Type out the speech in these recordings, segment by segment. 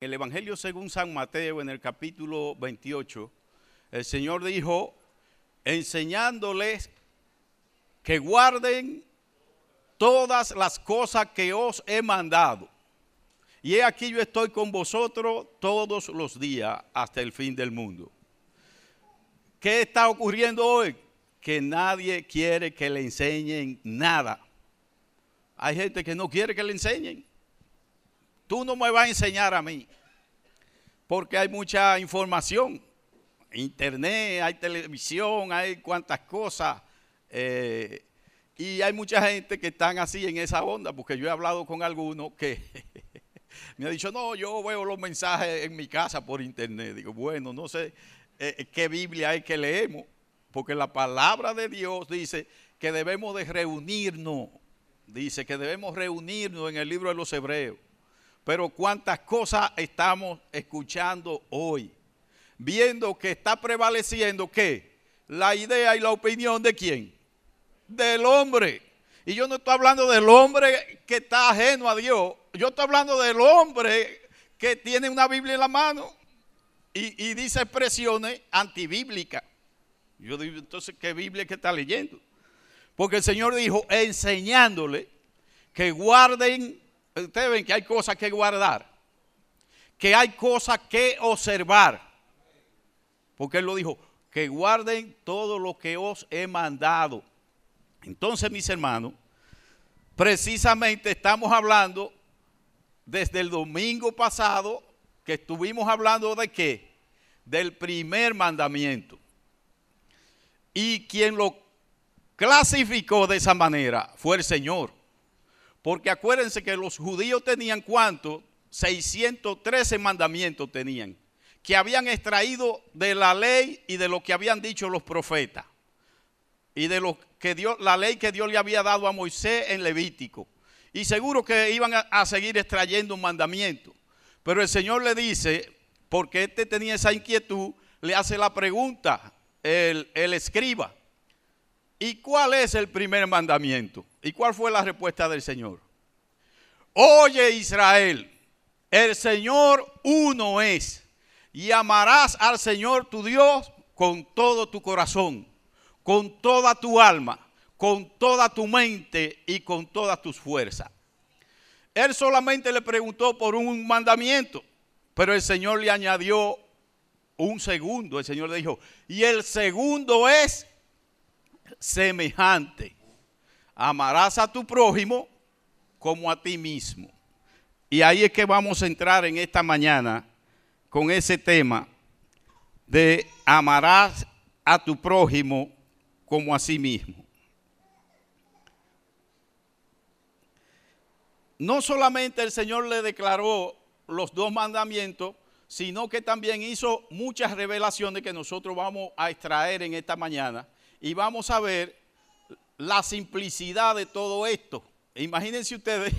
el Evangelio según San Mateo, en el capítulo 28, el Señor dijo, enseñándoles que guarden todas las cosas que os he mandado. Y he aquí yo estoy con vosotros todos los días hasta el fin del mundo. ¿Qué está ocurriendo hoy? Que nadie quiere que le enseñen nada. Hay gente que no quiere que le enseñen. Tú no me vas a enseñar a mí, porque hay mucha información. Internet, hay televisión, hay cuantas cosas. Eh, y hay mucha gente que están así en esa onda, porque yo he hablado con algunos que me ha dicho, no, yo veo los mensajes en mi casa por internet. Digo, bueno, no sé eh, qué Biblia hay que leemos, porque la palabra de Dios dice que debemos de reunirnos, dice que debemos reunirnos en el libro de los Hebreos. Pero cuántas cosas estamos escuchando hoy, viendo que está prevaleciendo que la idea y la opinión de quién? Del hombre. Y yo no estoy hablando del hombre que está ajeno a Dios, yo estoy hablando del hombre que tiene una Biblia en la mano y, y dice expresiones antibíblicas. Yo digo, entonces, ¿qué Biblia que está leyendo? Porque el Señor dijo, enseñándole que guarden ustedes ven que hay cosas que guardar, que hay cosas que observar. Porque Él lo dijo, que guarden todo lo que os he mandado. Entonces, mis hermanos, precisamente estamos hablando desde el domingo pasado que estuvimos hablando de qué? Del primer mandamiento. Y quien lo clasificó de esa manera fue el Señor. Porque acuérdense que los judíos tenían cuánto? 613 mandamientos tenían, que habían extraído de la ley y de lo que habían dicho los profetas. Y de lo que Dios, la ley que Dios le había dado a Moisés en Levítico. Y seguro que iban a, seguir extrayendo un mandamiento. Pero el Señor le dice, porque este tenía esa inquietud, le hace la pregunta, el escriba. ¿Y cuál es el primer mandamiento? ¿Y cuál fue la respuesta del Señor? Oye Israel, el Señor uno es, y amarás al Señor tu Dios con todo tu corazón, con toda tu alma, con toda tu mente y con todas tus fuerzas. Él solamente le preguntó por un mandamiento, pero el Señor le añadió un segundo. El Señor le dijo, y el segundo es semejante. Amarás a tu prójimo como a ti mismo. Y ahí es que vamos a entrar en esta mañana con ese tema de amarás a tu prójimo como a sí mismo. No solamente el Señor le declaró los dos mandamientos, sino que también hizo muchas revelaciones que nosotros vamos a extraer en esta mañana y vamos a ver la simplicidad de todo esto. Imagínense ustedes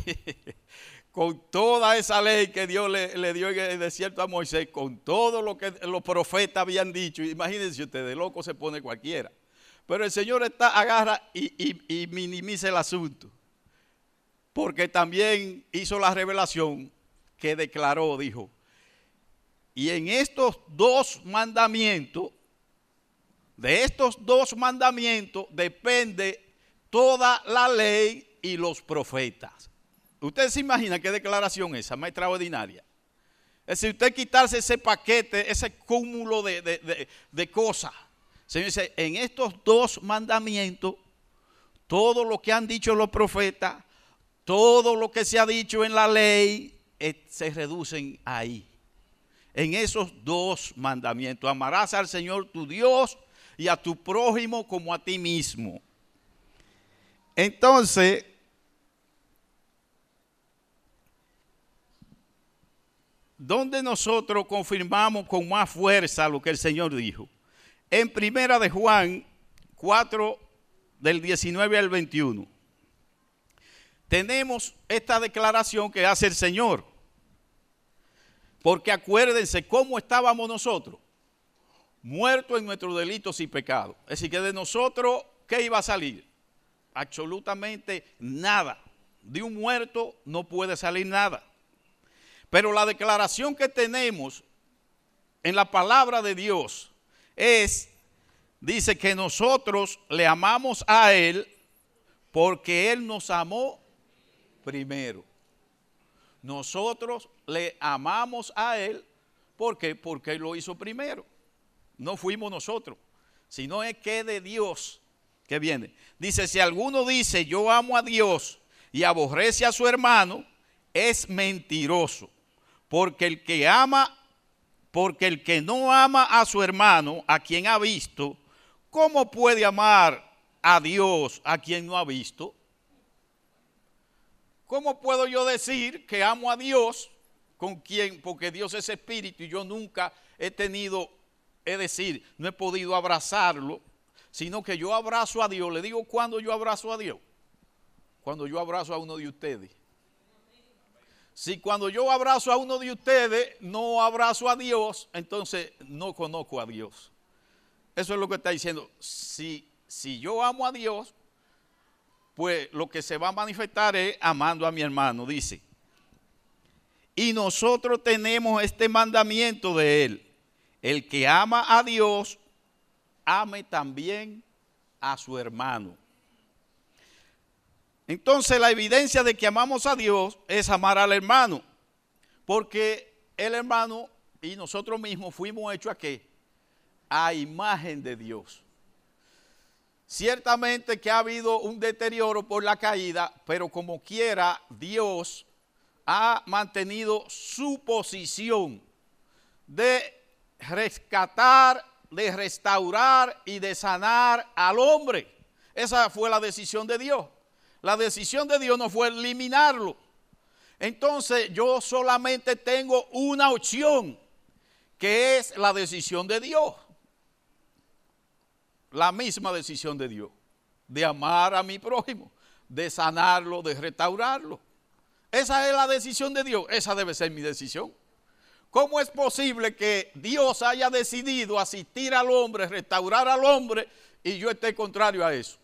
con toda esa ley que Dios le, dio en el desierto a Moisés, con todo lo que los profetas habían dicho. Imagínense ustedes, loco se pone cualquiera. Pero el Señor está, agarra y, y minimiza el asunto. Porque también hizo la revelación que declaró, dijo, y en estos dos mandamientos de estos dos mandamientos depende toda la ley y los profetas. Usted se imagina qué declaración es esa, más extraordinaria. Es decir, usted quitarse ese paquete, ese cúmulo de, cosas. Señor dice, en estos dos mandamientos, todo lo que han dicho los profetas, todo lo que se ha dicho en la ley, se reducen ahí. En esos dos mandamientos. Amarás al Señor tu Dios y a tu prójimo como a ti mismo. Entonces, ¿dónde nosotros confirmamos con más fuerza lo que el Señor dijo? En primera de Juan 4, del 19 al 21. Tenemos esta declaración que hace el Señor. Porque acuérdense cómo estábamos nosotros muerto en nuestros delitos y pecados. Es decir, que de nosotros, ¿qué iba a salir? Absolutamente nada. De un muerto no puede salir nada. Pero la declaración que tenemos en la palabra de Dios es, dice que nosotros le amamos a Él porque Él nos amó primero. Nosotros le amamos a Él porque porque Él lo hizo primero. No fuimos nosotros, sino es que de Dios que viene. Dice, si alguno dice yo amo a Dios y aborrece a su hermano, es mentiroso. Porque el que ama, porque el que no ama a su hermano, a quien ha visto, ¿cómo puede amar a Dios a quien no ha visto? ¿Cómo puedo yo decir que amo a Dios con quien, porque Dios es espíritu y yo nunca he tenido, es decir, no he podido abrazarlo sino que yo abrazo a Dios. Le digo cuando yo abrazo a Dios. Cuando yo abrazo a uno de ustedes. Si cuando yo abrazo a uno de ustedes no abrazo a Dios, entonces no conozco a Dios. Eso es lo que está diciendo. Si, si yo amo a Dios, pues lo que se va a manifestar es amando a mi hermano, dice. Y nosotros tenemos este mandamiento de él. El que ama a Dios ame también a su hermano. Entonces la evidencia de que amamos a Dios es amar al hermano, porque el hermano y nosotros mismos fuimos hechos a qué? A imagen de Dios. Ciertamente que ha habido un deterioro por la caída, pero como quiera, Dios ha mantenido su posición de rescatar de restaurar y de sanar al hombre. Esa fue la decisión de Dios. La decisión de Dios no fue eliminarlo. Entonces yo solamente tengo una opción, que es la decisión de Dios. La misma decisión de Dios, de amar a mi prójimo, de sanarlo, de restaurarlo. Esa es la decisión de Dios, esa debe ser mi decisión. ¿Cómo es posible que Dios haya decidido asistir al hombre, restaurar al hombre y yo esté contrario a eso?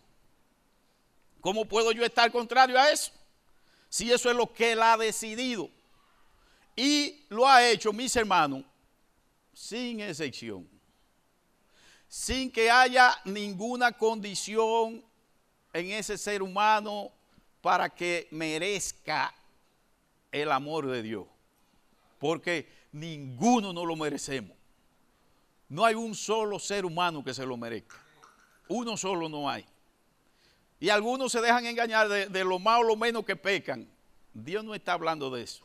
¿Cómo puedo yo estar contrario a eso? Si eso es lo que él ha decidido. Y lo ha hecho, mis hermanos, sin excepción. Sin que haya ninguna condición en ese ser humano para que merezca el amor de Dios. Porque ninguno no lo merecemos. No hay un solo ser humano que se lo merezca. Uno solo no hay. Y algunos se dejan engañar de, lo más o lo menos que pecan. Dios no está hablando de eso.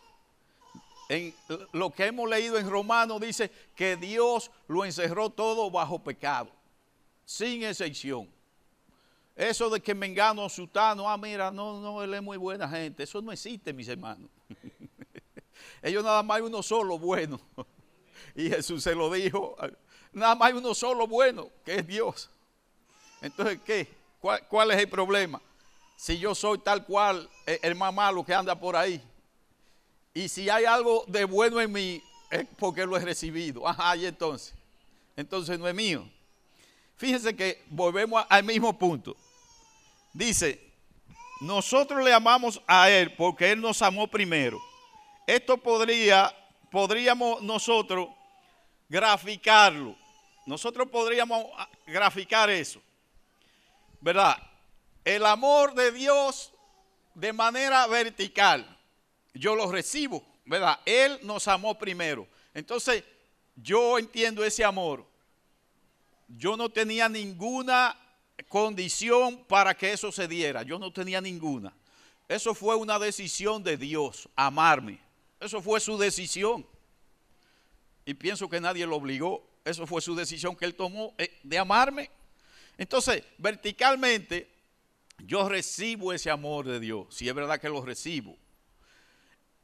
En lo que hemos leído en Romanos dice que Dios lo encerró todo bajo pecado, sin excepción. Eso de que Mengano, Sutano, ah, mira, no, no, él es muy buena gente. Eso no existe, mis hermanos. Ellos nada más hay uno solo bueno. Y Jesús se lo dijo. Nada más hay uno solo bueno, que es Dios. Entonces, ¿qué? ¿Cuál, es el problema? Si yo soy tal cual eh, el más malo que anda por ahí. Y si hay algo de bueno en mí, es porque lo he recibido. Ajá, y entonces. Entonces no es mío. Fíjense que volvemos al mismo punto. Dice, nosotros le amamos a Él porque Él nos amó primero. Esto podría, podríamos nosotros graficarlo. Nosotros podríamos ah, graficar eso. ¿Verdad? El amor de Dios de manera vertical. Yo lo recibo, ¿verdad? Él nos amó primero. Entonces, yo entiendo ese amor. Yo no tenía ninguna condición para que eso se diera. Yo no tenía ninguna. Eso fue una decisión de Dios, amarme. Eso fue su decisión. Y pienso que nadie lo obligó. Eso fue su decisión que él tomó eh, de amarme. Entonces, verticalmente, yo recibo ese amor de Dios. Si es verdad que lo recibo.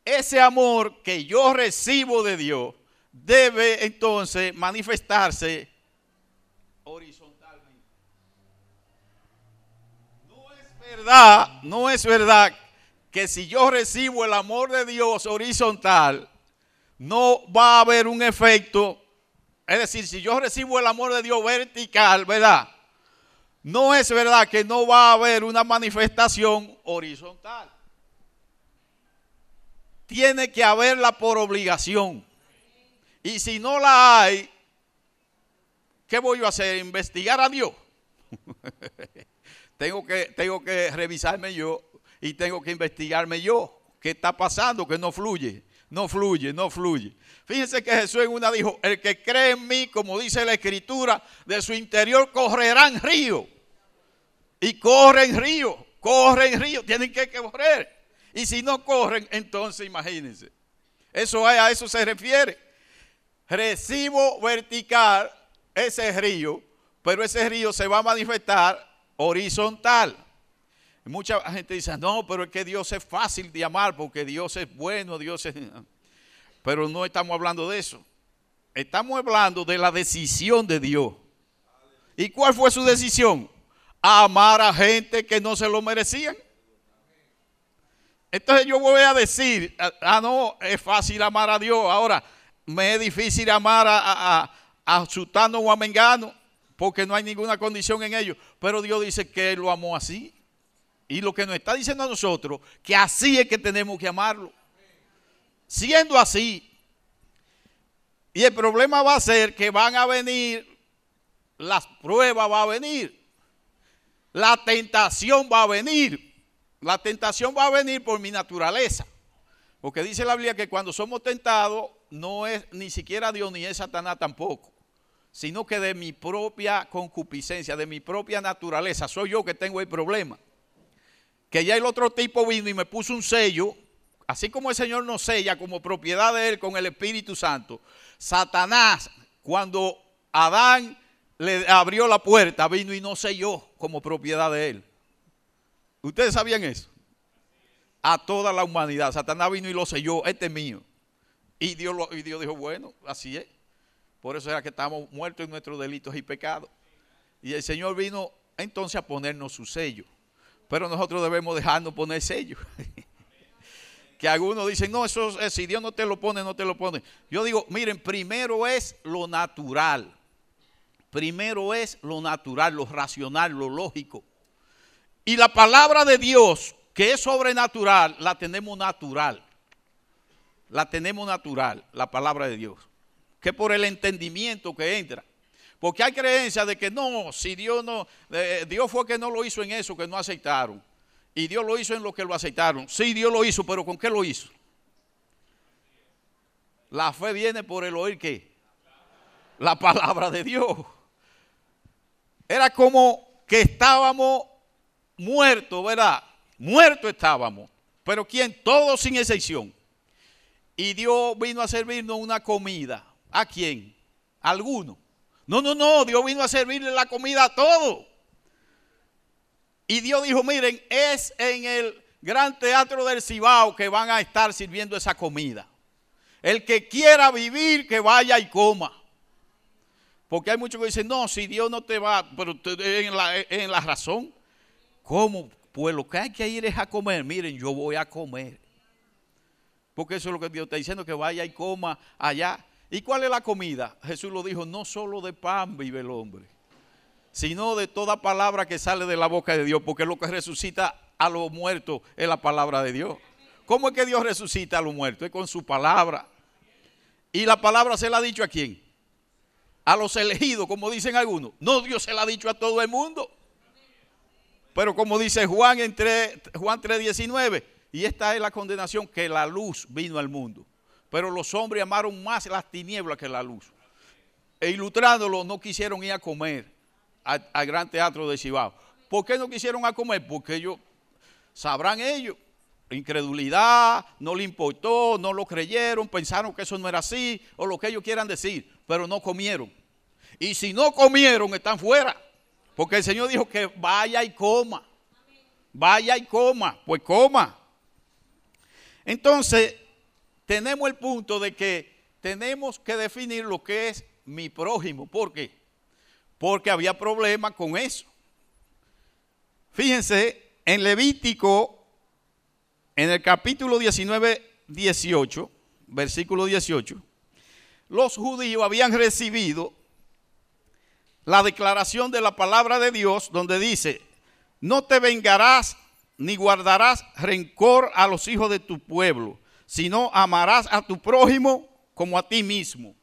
Ese amor que yo recibo de Dios debe entonces manifestarse horizontalmente. No es verdad, no es verdad que si yo recibo el amor de Dios horizontal, no va a haber un efecto. Es decir, si yo recibo el amor de Dios vertical, ¿verdad? No es verdad que no va a haber una manifestación horizontal. tiene que haberla por obligación. Y si no la hay, ¿qué voy a hacer? ¿Investigar a Dios? tengo, que, tengo que revisarme yo y tengo que investigarme yo. ¿Qué está pasando? Que no fluye, no fluye, no fluye. Fíjense que Jesús en una dijo, el que cree en mí, como dice la escritura, de su interior correrán río. Y corren río, corren río, tienen que correr. Y si no corren, entonces imagínense. Eso a eso se refiere. Recibo vertical ese río, pero ese río se va a manifestar horizontal. Mucha gente dice, no, pero es que Dios es fácil de amar porque Dios es bueno, Dios es... Pero no estamos hablando de eso. Estamos hablando de la decisión de Dios. ¿Y cuál fue su decisión? Amar a gente que no se lo merecían. Entonces yo voy a decir, ah, no, es fácil amar a Dios. Ahora, me es difícil amar a, a, a, Sutano o a Mengano, porque no hay ninguna condición en ellos. Pero Dios dice que lo amó así. Y lo que nos está diciendo a nosotros, que así es que tenemos que amarlo. Siendo así, y el problema va a ser que van a venir, las pruebas va a venir, la tentación va a venir. La tentación va a venir por mi naturaleza. Porque dice la Biblia que cuando somos tentados, no es ni siquiera Dios ni es Satanás tampoco, sino que de mi propia concupiscencia, de mi propia naturaleza, soy yo que tengo el problema que ya el otro tipo vino y me puso un sello, así como el Señor nos sella como propiedad de Él con el Espíritu Santo. Satanás, cuando Adán le abrió la puerta, vino y no selló como propiedad de Él. ¿Ustedes sabían eso? A toda la humanidad. Satanás vino y lo selló, este es mío. Y Dios, lo, y Dios dijo, bueno, así es. Por eso era que estamos muertos en nuestros delitos y pecados. Y el Señor vino entonces a ponernos su sello. Pero nosotros debemos dejarnos poner sello. que algunos dicen, no, eso es, si Dios no te lo pone, no te lo pone. Yo digo, miren, primero es lo natural. Primero es lo natural, lo racional, lo lógico. Y la palabra de Dios, que es sobrenatural, la tenemos natural. La tenemos natural, la palabra de Dios. Que por el entendimiento que entra. Porque hay creencia de que no, si Dios no, eh, Dios fue que no lo hizo en eso, que no aceptaron. Y Dios lo hizo en lo que lo aceptaron. Sí, Dios lo hizo, pero ¿con qué lo hizo? La fe viene por el oír qué? La palabra de Dios. Era como que estábamos muertos, ¿verdad? Muertos estábamos. Pero ¿quién? Todos sin excepción. Y Dios vino a servirnos una comida. ¿A quién? ¿A alguno? No, no, no, Dios vino a servirle la comida a todos. Y Dios dijo, miren, es en el gran teatro del Cibao que van a estar sirviendo esa comida. El que quiera vivir, que vaya y coma. Porque hay muchos que dicen, no, si Dios no te va, pero en la, en la razón. ¿Cómo? Pues lo que hay que ir es a comer. Miren, yo voy a comer. Porque eso es lo que Dios está diciendo, que vaya y coma allá. ¿Y cuál es la comida? Jesús lo dijo, no solo de pan vive el hombre, sino de toda palabra que sale de la boca de Dios, porque lo que resucita a los muertos es la palabra de Dios. ¿Cómo es que Dios resucita a los muertos? Es con su palabra. Y la palabra se la ha dicho a quién? A los elegidos, como dicen algunos. No, Dios se la ha dicho a todo el mundo. Pero como dice Juan en Juan 3:19, y esta es la condenación que la luz vino al mundo pero los hombres amaron más las tinieblas que la luz. E ilustrándolo, no quisieron ir a comer al, Gran Teatro de Cibao. ¿Por qué no quisieron a comer? Porque ellos, sabrán ellos, incredulidad, no le importó, no lo creyeron, pensaron que eso no era así, o lo que ellos quieran decir, pero no comieron. Y si no comieron, están fuera. Porque el Señor dijo que vaya y coma. Vaya y coma. Pues coma. Entonces, tenemos el punto de que tenemos que definir lo que es mi prójimo. ¿Por qué? Porque había problemas con eso. Fíjense, en Levítico, en el capítulo 19, 18, versículo 18, los judíos habían recibido la declaración de la palabra de Dios donde dice, no te vengarás ni guardarás rencor a los hijos de tu pueblo sino amarás a tu prójimo como a ti mismo.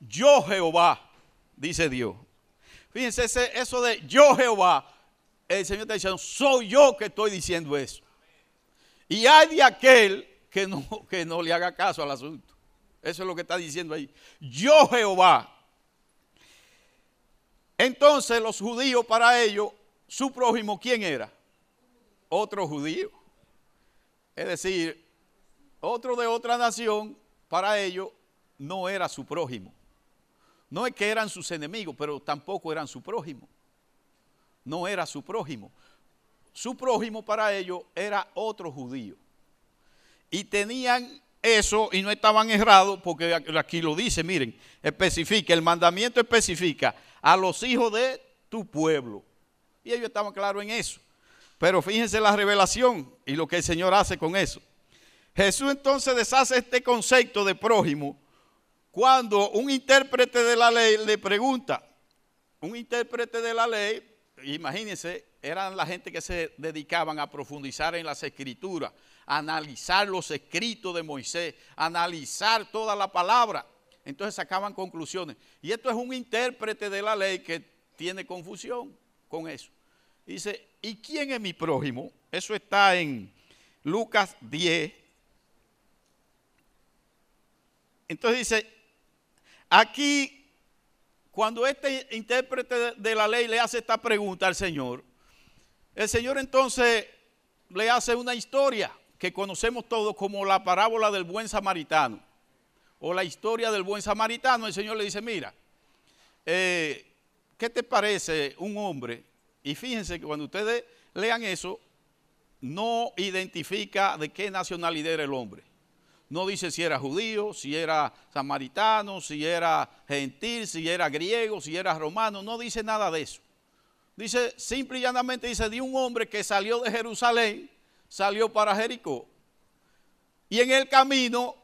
Yo Jehová, dice Dios. Fíjense, eso de yo Jehová, el Señor está diciendo, soy yo que estoy diciendo eso. Y hay de aquel que no, que no le haga caso al asunto. Eso es lo que está diciendo ahí. Yo Jehová. Entonces los judíos para ellos, su prójimo, ¿quién era? Otro judío. Es decir, otro de otra nación, para ellos no era su prójimo. No es que eran sus enemigos, pero tampoco eran su prójimo. No era su prójimo. Su prójimo para ellos era otro judío. Y tenían eso y no estaban errados porque aquí lo dice, miren, especifica, el mandamiento especifica a los hijos de tu pueblo. Y ellos estaban claros en eso. Pero fíjense la revelación y lo que el Señor hace con eso. Jesús entonces deshace este concepto de prójimo cuando un intérprete de la ley le pregunta, un intérprete de la ley, imagínense, eran la gente que se dedicaban a profundizar en las escrituras, a analizar los escritos de Moisés, a analizar toda la palabra. Entonces sacaban conclusiones. Y esto es un intérprete de la ley que tiene confusión con eso. Dice, ¿y quién es mi prójimo? Eso está en Lucas 10. Entonces dice, aquí, cuando este intérprete de la ley le hace esta pregunta al Señor, el Señor entonces le hace una historia que conocemos todos como la parábola del buen samaritano o la historia del buen samaritano. El Señor le dice, mira, eh, ¿qué te parece un hombre y fíjense que cuando ustedes lean eso, no identifica de qué nacionalidad era el hombre. No dice si era judío, si era samaritano, si era gentil, si era griego, si era romano. No dice nada de eso. Dice, simple y llanamente dice de un hombre que salió de Jerusalén, salió para Jericó. Y en el camino,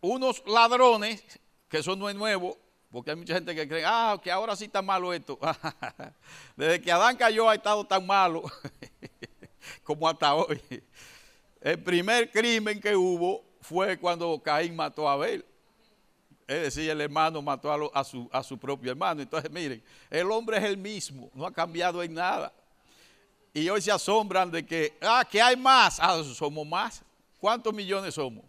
unos ladrones, que eso no es nuevo, porque hay mucha gente que cree, ah, que ahora sí está malo esto. Desde que Adán cayó ha estado tan malo como hasta hoy. El primer crimen que hubo fue cuando Caín mató a Abel. Es decir, el hermano mató a, su, a su propio hermano. Entonces, miren, el hombre es el mismo, no ha cambiado en nada. Y hoy se asombran de que, ah, que hay más. Ah, somos más. ¿Cuántos millones somos?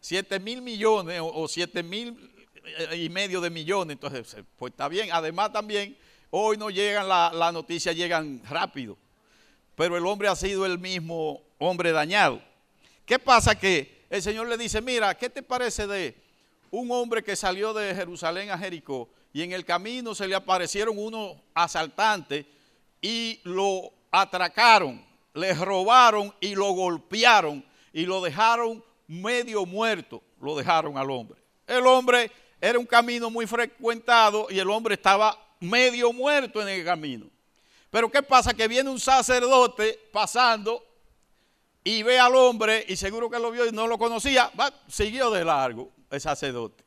Siete mil millones o siete mil eh, y medio de millones, entonces eh, pues está bien. Además también hoy no llegan las la noticias, llegan rápido, pero el hombre ha sido el mismo hombre dañado. ¿Qué pasa? Que el Señor le dice, mira, ¿qué te parece de un hombre que salió de Jerusalén a Jericó y en el camino se le aparecieron unos asaltantes y lo atracaron, le robaron y lo golpearon y lo dejaron medio muerto, lo dejaron al hombre. El hombre era un camino muy frecuentado y el hombre estaba medio muerto en el camino. Pero ¿qué pasa? Que viene un sacerdote pasando y ve al hombre y seguro que lo vio y no lo conocía, siguió de largo el sacerdote.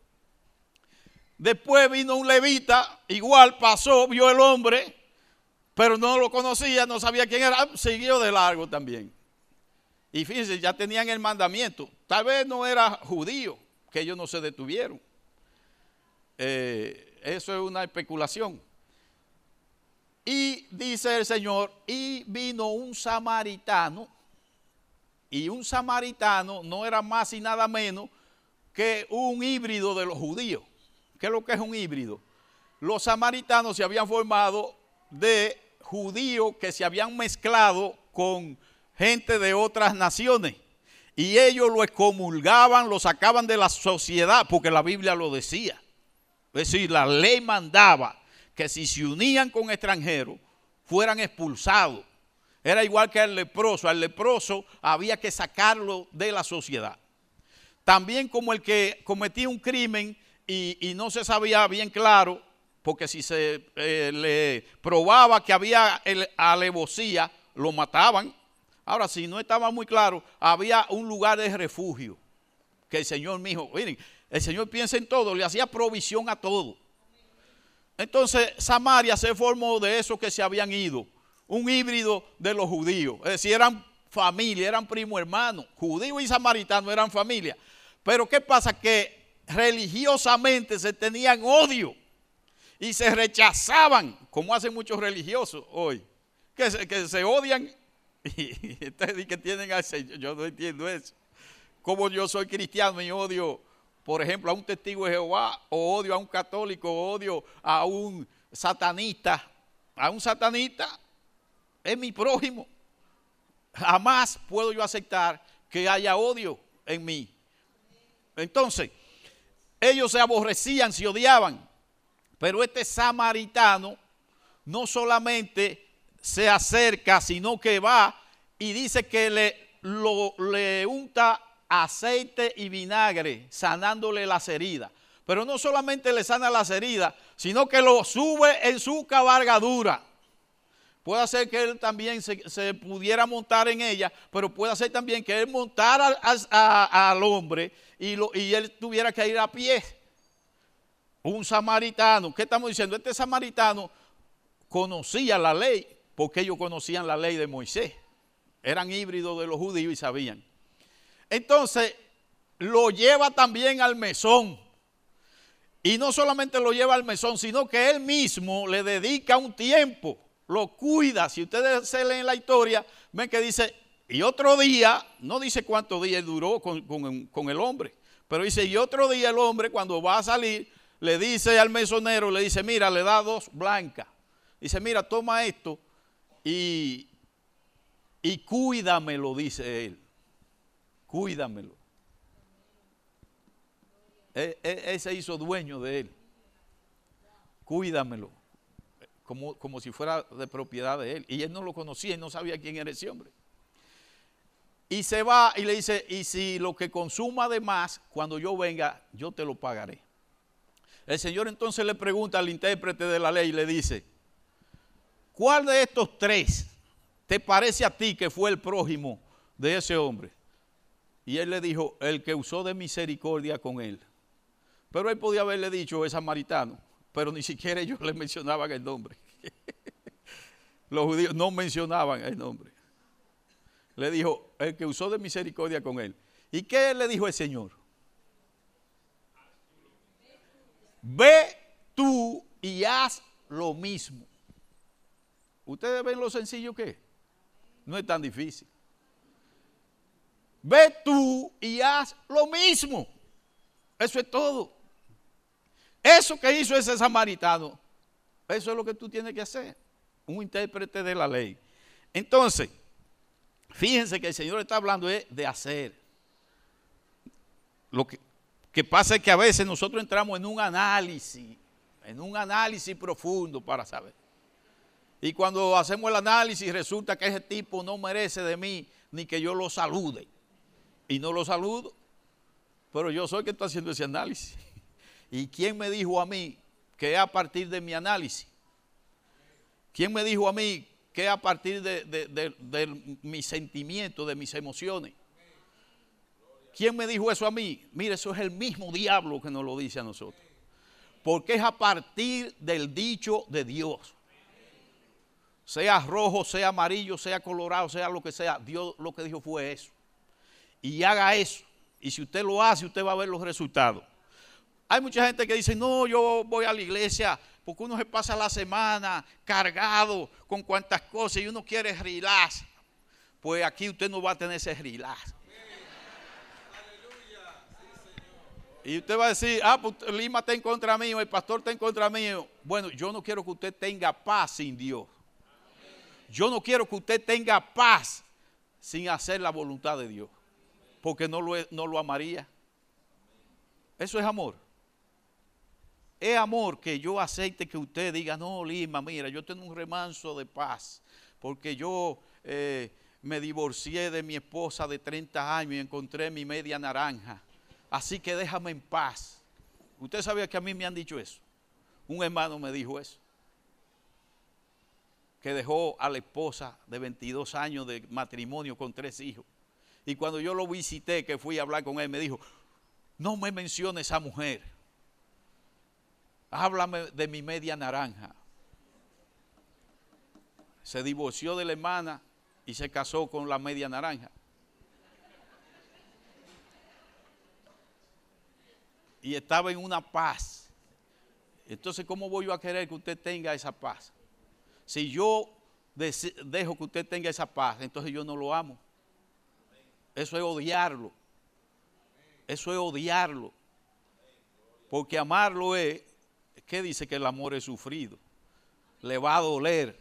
Después vino un levita, igual pasó, vio el hombre, pero no lo conocía, no sabía quién era, siguió de largo también. Y fíjense, ya tenían el mandamiento. Tal vez no era judío, que ellos no se detuvieron. Eh, eso es una especulación. Y dice el Señor, y vino un samaritano, y un samaritano no era más y nada menos que un híbrido de los judíos. ¿Qué es lo que es un híbrido? Los samaritanos se habían formado de judíos que se habían mezclado con gente de otras naciones. Y ellos lo excomulgaban, lo sacaban de la sociedad, porque la Biblia lo decía. Es decir, la ley mandaba que si se unían con extranjeros, fueran expulsados. Era igual que al leproso. Al leproso había que sacarlo de la sociedad. También como el que cometía un crimen y, no se sabía bien claro, porque si se eh, le probaba que había alevosía, lo mataban. Ahora, si no estaba muy claro, había un lugar de refugio que el Señor me dijo, miren, el Señor piensa en todo, le hacía provisión a todo. Entonces Samaria se formó de esos que se habían ido, un híbrido de los judíos. Es decir, eran familia, eran primo hermano. Judío y samaritano eran familia. Pero ¿qué pasa? Que religiosamente se tenían odio y se rechazaban, como hacen muchos religiosos hoy, que se, que se odian y que tienen Yo no entiendo eso. Como yo soy cristiano y odio, por ejemplo, a un testigo de Jehová, o odio a un católico, o odio a un satanista. A un satanista es mi prójimo. Jamás puedo yo aceptar que haya odio en mí. Entonces, ellos se aborrecían, se odiaban. Pero este samaritano no solamente se acerca, sino que va y dice que le, le unta aceite y vinagre, sanándole las heridas. Pero no solamente le sana las heridas, sino que lo sube en su cabalgadura. Puede ser que él también se, pudiera montar en ella, pero puede ser también que él montara al hombre y, lo, y él tuviera que ir a pie. Un samaritano, ¿qué estamos diciendo? Este samaritano conocía la ley, porque ellos conocían la ley de Moisés. Eran híbridos de los judíos y sabían. Entonces, lo lleva también al mesón. Y no solamente lo lleva al mesón, sino que él mismo le dedica un tiempo, lo cuida. Si ustedes se leen la historia, ven que dice, y otro día, no dice cuántos días duró con, con el hombre, pero dice, y otro día el hombre cuando va a salir, le dice al mesonero, le dice, mira, le da dos blancas. Dice, mira, toma esto y, y cuídamelo, dice él. Cuídamelo. Él, e, se hizo dueño de él. Cuídamelo. Como, como si fuera de propiedad de él. Y él no lo conocía y no sabía quién era ese hombre. Y se va y le dice, y si lo que consuma de más, cuando yo venga, yo te lo pagaré. El Señor entonces le pregunta al intérprete de la ley y le dice, ¿cuál de estos tres te parece a ti que fue el prójimo de ese hombre? Y él le dijo, el que usó de misericordia con él. Pero él podía haberle dicho, es samaritano, pero ni siquiera ellos le mencionaban el nombre. Los judíos no mencionaban el nombre. Le dijo, el que usó de misericordia con él. ¿Y qué le dijo el Señor? Ve tú y haz lo mismo. ¿Ustedes ven lo sencillo que es? No es tan difícil. Ve tú y haz lo mismo. Eso es todo. Eso que hizo ese samaritano, eso es lo que tú tienes que hacer. Un intérprete de la ley. Entonces, fíjense que el Señor está hablando de hacer. Lo que, que pasa es que a veces nosotros entramos en un análisis, en un análisis profundo para saber. Y cuando hacemos el análisis resulta que ese tipo no merece de mí ni que yo lo salude. Y no lo saludo, pero yo soy que está haciendo ese análisis. ¿Y quién me dijo a mí que a partir de mi análisis? ¿Quién me dijo a mí que a partir de, de mis sentimientos, de mis emociones? ¿Quién me dijo eso a mí? Mire, eso es el mismo diablo que nos lo dice a nosotros. Porque es a partir del dicho de Dios. Sea rojo, sea amarillo, sea colorado, sea lo que sea. Dios lo que dijo fue eso. Y haga eso. Y si usted lo hace, usted va a ver los resultados. Hay mucha gente que dice, no, yo voy a la iglesia porque uno se pasa la semana cargado con cuantas cosas y uno quiere relax. Pues aquí usted no va a tener ese relax. Y usted va a decir, ah, pues Lima está en contra mío, el pastor está en contra mío. Bueno, yo no quiero que usted tenga paz sin Dios. Yo no quiero que usted tenga paz sin hacer la voluntad de Dios. Porque no lo, no lo amaría. Eso es amor. Es amor que yo acepte que usted diga, no, Lima, mira, yo tengo un remanso de paz. Porque yo eh, me divorcié de mi esposa de 30 años y encontré mi media naranja así que déjame en paz. Usted sabía que a mí me han dicho eso. Un hermano me dijo eso. Que dejó a la esposa de 22 años de matrimonio con tres hijos. Y cuando yo lo visité, que fui a hablar con él, me dijo, no me mencione esa mujer. Háblame de mi media naranja. Se divorció de la hermana y se casó con la media naranja. Y estaba en una paz. Entonces, ¿cómo voy yo a querer que usted tenga esa paz? Si yo dejo que usted tenga esa paz, entonces yo no lo amo. Eso es odiarlo. Eso es odiarlo. Porque amarlo es, ¿qué dice que el amor es sufrido? Le va a doler.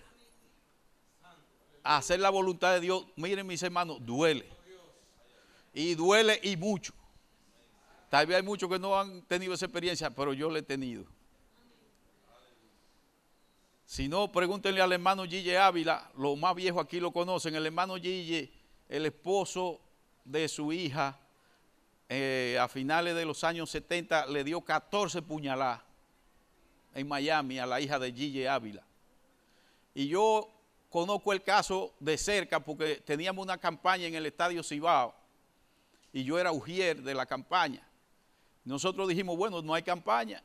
Hacer la voluntad de Dios, miren mis hermanos, duele. Y duele y mucho. Tal vez hay muchos que no han tenido esa experiencia, pero yo la he tenido. Si no, pregúntenle al hermano Gille Ávila, los más viejos aquí lo conocen, el hermano Gille, el esposo de su hija, eh, a finales de los años 70 le dio 14 puñaladas en Miami a la hija de Gille Ávila. Y yo conozco el caso de cerca porque teníamos una campaña en el Estadio Cibao y yo era ujier de la campaña. Nosotros dijimos, bueno, no hay campaña.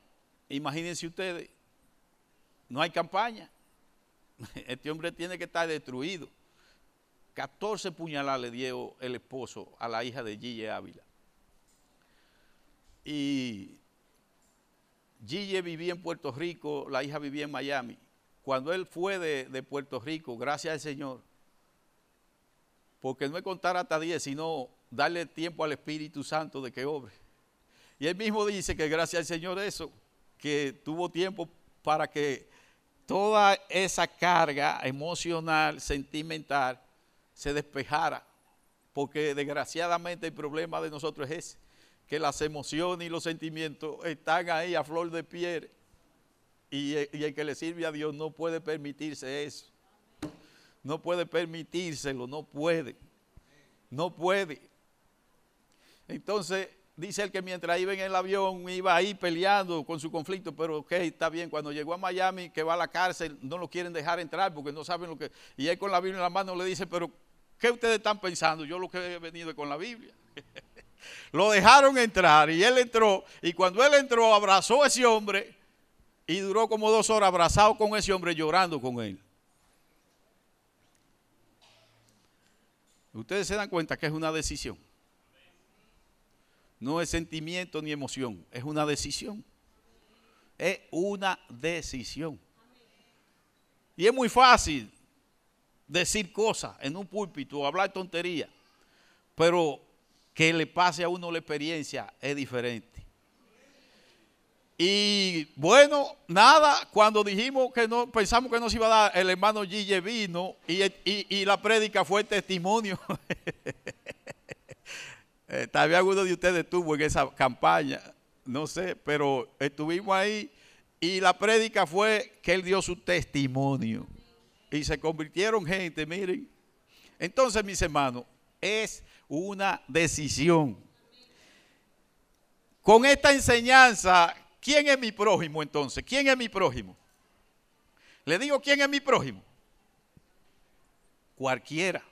Imagínense ustedes, no hay campaña. Este hombre tiene que estar destruido. 14 puñaladas le dio el esposo a la hija de Gille Ávila. Y Gille vivía en Puerto Rico, la hija vivía en Miami. Cuando él fue de, Puerto Rico, gracias al Señor, porque no es contar hasta 10, sino darle tiempo al Espíritu Santo de que obre. Y él mismo dice que gracias al Señor eso, que tuvo tiempo para que toda esa carga emocional, sentimental, se despejara. Porque desgraciadamente el problema de nosotros es ese que las emociones y los sentimientos están ahí a flor de piel y, el que le sirve a Dios no puede permitirse eso. No puede permitírselo, no puede. No puede. Entonces, dice el que mientras iba en el avión iba ahí peleando con su conflicto, pero ok, está bien. Cuando llegó a Miami, que va a la cárcel, no lo quieren dejar entrar porque no saben lo que... Y él con la Biblia en la mano le dice, pero ¿qué ustedes están pensando? Yo lo que he venido con la Biblia. Lo dejaron entrar y él entró. Y cuando él entró, abrazó a ese hombre y duró como dos horas abrazado con ese hombre, llorando con él. Ustedes se dan cuenta que es una decisión. No es sentimiento ni emoción, es una decisión. Es una decisión. Y es muy fácil decir cosas en un púlpito, hablar tontería, pero que le pase a uno la experiencia es diferente. Y bueno, nada, cuando dijimos que no, pensamos que nos iba a dar, el hermano Gille vino y, la prédica fue testimonio. eh, tal vez alguno de ustedes estuvo en esa campaña, no sé, pero estuvimos ahí y la prédica fue que él dio su testimonio. Y se convirtieron gente, miren. Entonces, mis hermanos, es una decisión. Con esta enseñanza, ¿quién es mi prójimo entonces? ¿Quién es mi prójimo? Le digo, ¿quién es mi prójimo? Cualquiera.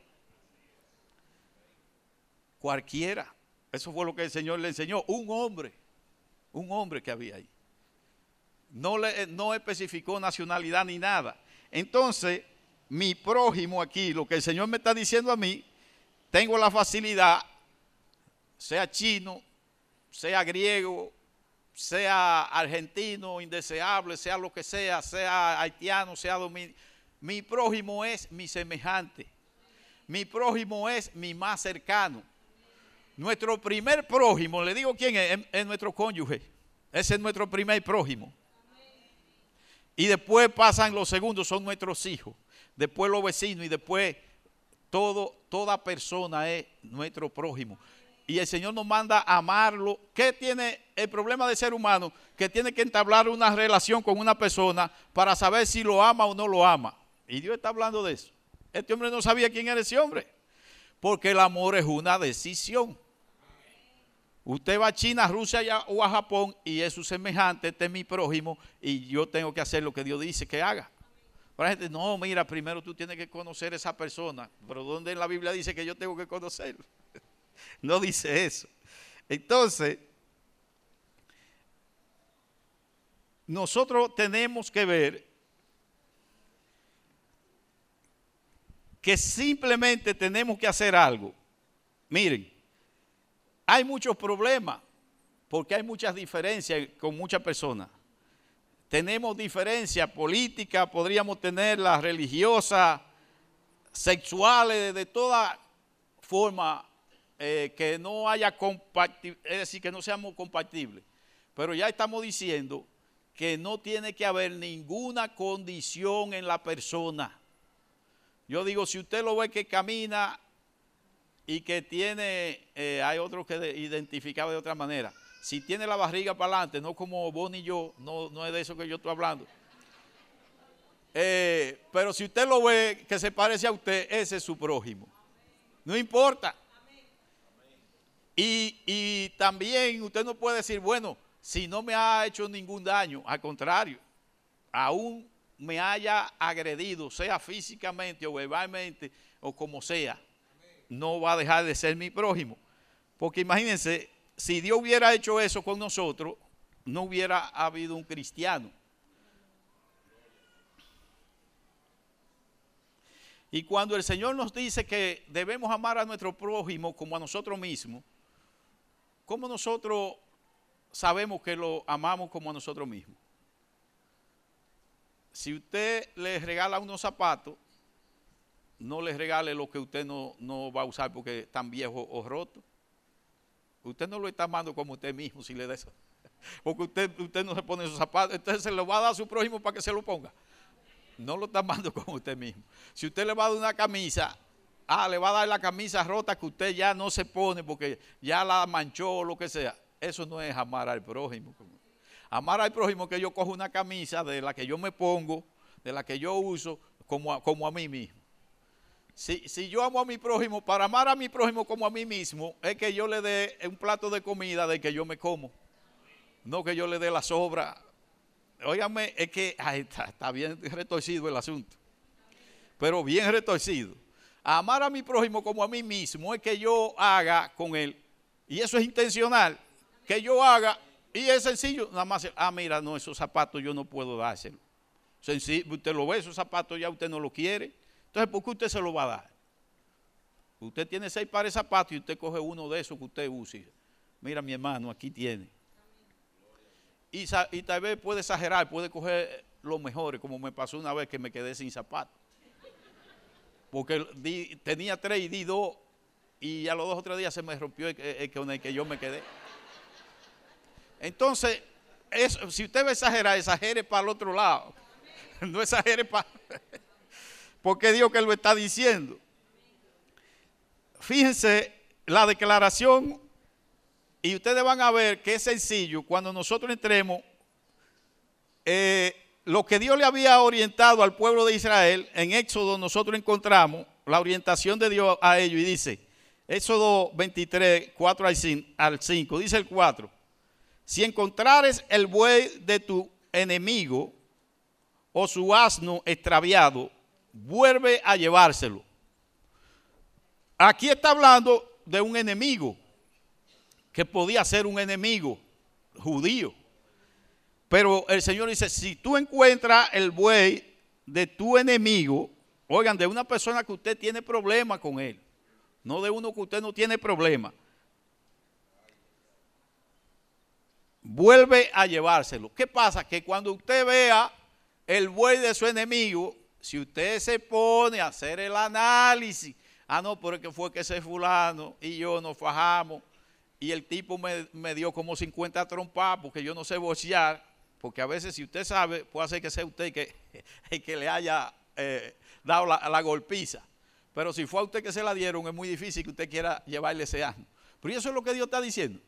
Cualquiera. Eso fue lo que el Señor le enseñó. Un hombre. Un hombre que había ahí. No, le, no especificó nacionalidad ni nada. Entonces, mi prójimo aquí, lo que el Señor me está diciendo a mí, tengo la facilidad, sea chino, sea griego, sea argentino, indeseable, sea lo que sea, sea haitiano, sea dominicano. Mi prójimo es mi semejante. Mi prójimo es mi más cercano. Nuestro primer prójimo, le digo quién es, es nuestro cónyuge. Ese es nuestro primer prójimo. Y después pasan los segundos, son nuestros hijos. Después los vecinos y después todo, toda persona es nuestro prójimo. Y el Señor nos manda a amarlo. ¿Qué tiene el problema del ser humano? Que tiene que entablar una relación con una persona para saber si lo ama o no lo ama. Y Dios está hablando de eso. Este hombre no sabía quién era ese hombre. Porque el amor es una decisión. Usted va a China, Rusia o a Japón y es su semejante, este es mi prójimo y yo tengo que hacer lo que Dios dice que haga. Para gente, no, mira, primero tú tienes que conocer a esa persona. Pero ¿dónde en la Biblia dice que yo tengo que conocerlo? no dice eso. Entonces, nosotros tenemos que ver que simplemente tenemos que hacer algo. Miren, hay muchos problemas porque hay muchas diferencias con muchas personas. Tenemos diferencias políticas, podríamos tener las religiosas, sexuales, de toda forma eh, que no haya es decir, que no seamos compatibles. Pero ya estamos diciendo que no tiene que haber ninguna condición en la persona. Yo digo, si usted lo ve que camina y que tiene, eh, hay otros que identificaba de otra manera. Si tiene la barriga para adelante, no como vos ni yo, no, no es de eso que yo estoy hablando. Eh, pero si usted lo ve que se parece a usted, ese es su prójimo. No importa. Y, y también usted no puede decir, bueno, si no me ha hecho ningún daño, al contrario, aún me haya agredido, sea físicamente o verbalmente o como sea, no va a dejar de ser mi prójimo. Porque imagínense, si Dios hubiera hecho eso con nosotros, no hubiera habido un cristiano. Y cuando el Señor nos dice que debemos amar a nuestro prójimo como a nosotros mismos, ¿cómo nosotros sabemos que lo amamos como a nosotros mismos? si usted le regala unos zapatos, no le regale lo que usted no, va a usar porque están viejos o rotos. Usted no lo está amando como usted mismo si le da eso. Porque usted, usted no se pone esos zapatos, entonces se lo va a dar a su prójimo para que se lo ponga. No lo está amando como usted mismo. Si usted le va a dar una camisa, ah, le va a dar la camisa rota que usted ya no se pone porque ya la manchó o lo que sea. Eso no es amar al prójimo. Amar al prójimo que yo cojo una camisa de la que yo me pongo, de la que yo uso, como como a mí mismo. Si, yo amo a mi prójimo, para amar a mi prójimo como a mí mismo, es que yo le dé un plato de comida de que yo me como. No que yo le dé la sobra. Óigame, es que está, está, bien retorcido el asunto. Pero bien retorcido. Amar a mi prójimo como a mí mismo es que yo haga con él. Y eso es intencional. Que yo haga y es sencillo, nada más, ah, mira, no, esos zapatos yo no puedo dárselo. Sencillo, usted lo ve, esos zapatos ya usted no lo quiere. Entonces, ¿por qué usted se lo va a dar? Usted tiene seis pares de zapatos y usted coge uno de esos que usted use. Mira, mi hermano, aquí tiene. Y, tal vez puede exagerar, puede coger los mejores, como me pasó una vez que me quedé sin zapatos. Porque tenía tres y di dos, y a los dos o tres días se me rompió el, con el que yo me quedé. Entonces, si usted va a exagerar, exagere para el otro lado. No exagere para... Porque Dios que lo está diciendo. Fíjense la declaración y ustedes van a ver que es sencillo cuando nosotros entremos. Eh, lo que Dios le había orientado al pueblo de Israel, en Éxodo nosotros encontramos la orientación de Dios a ellos y dice, Éxodo 23, 4 al 5, dice el 4. Si encontrares el buey de tu enemigo o su asno extraviado, vuelve a llevárselo. Aquí está hablando de un enemigo, que podía ser un enemigo judío. Pero el Señor dice, si tú encuentras el buey de tu enemigo, oigan, de una persona que usted tiene problema con él, no de uno que usted no tiene problema, vuelve a llevárselo. ¿Qué pasa? Que cuando usted vea el buey de su enemigo, si usted se pone a hacer el análisis, ah, no, porque fue que ese fulano y yo nos fajamos y el tipo me, dio como 50 trompas porque yo no sé bocear, porque a veces si usted sabe, puede ser que sea usted que, el que le haya eh, dado la, golpiza. Pero si fue a usted que se la dieron, es muy difícil que usted quiera llevarle ese asno. Pero eso es lo que Dios está diciendo.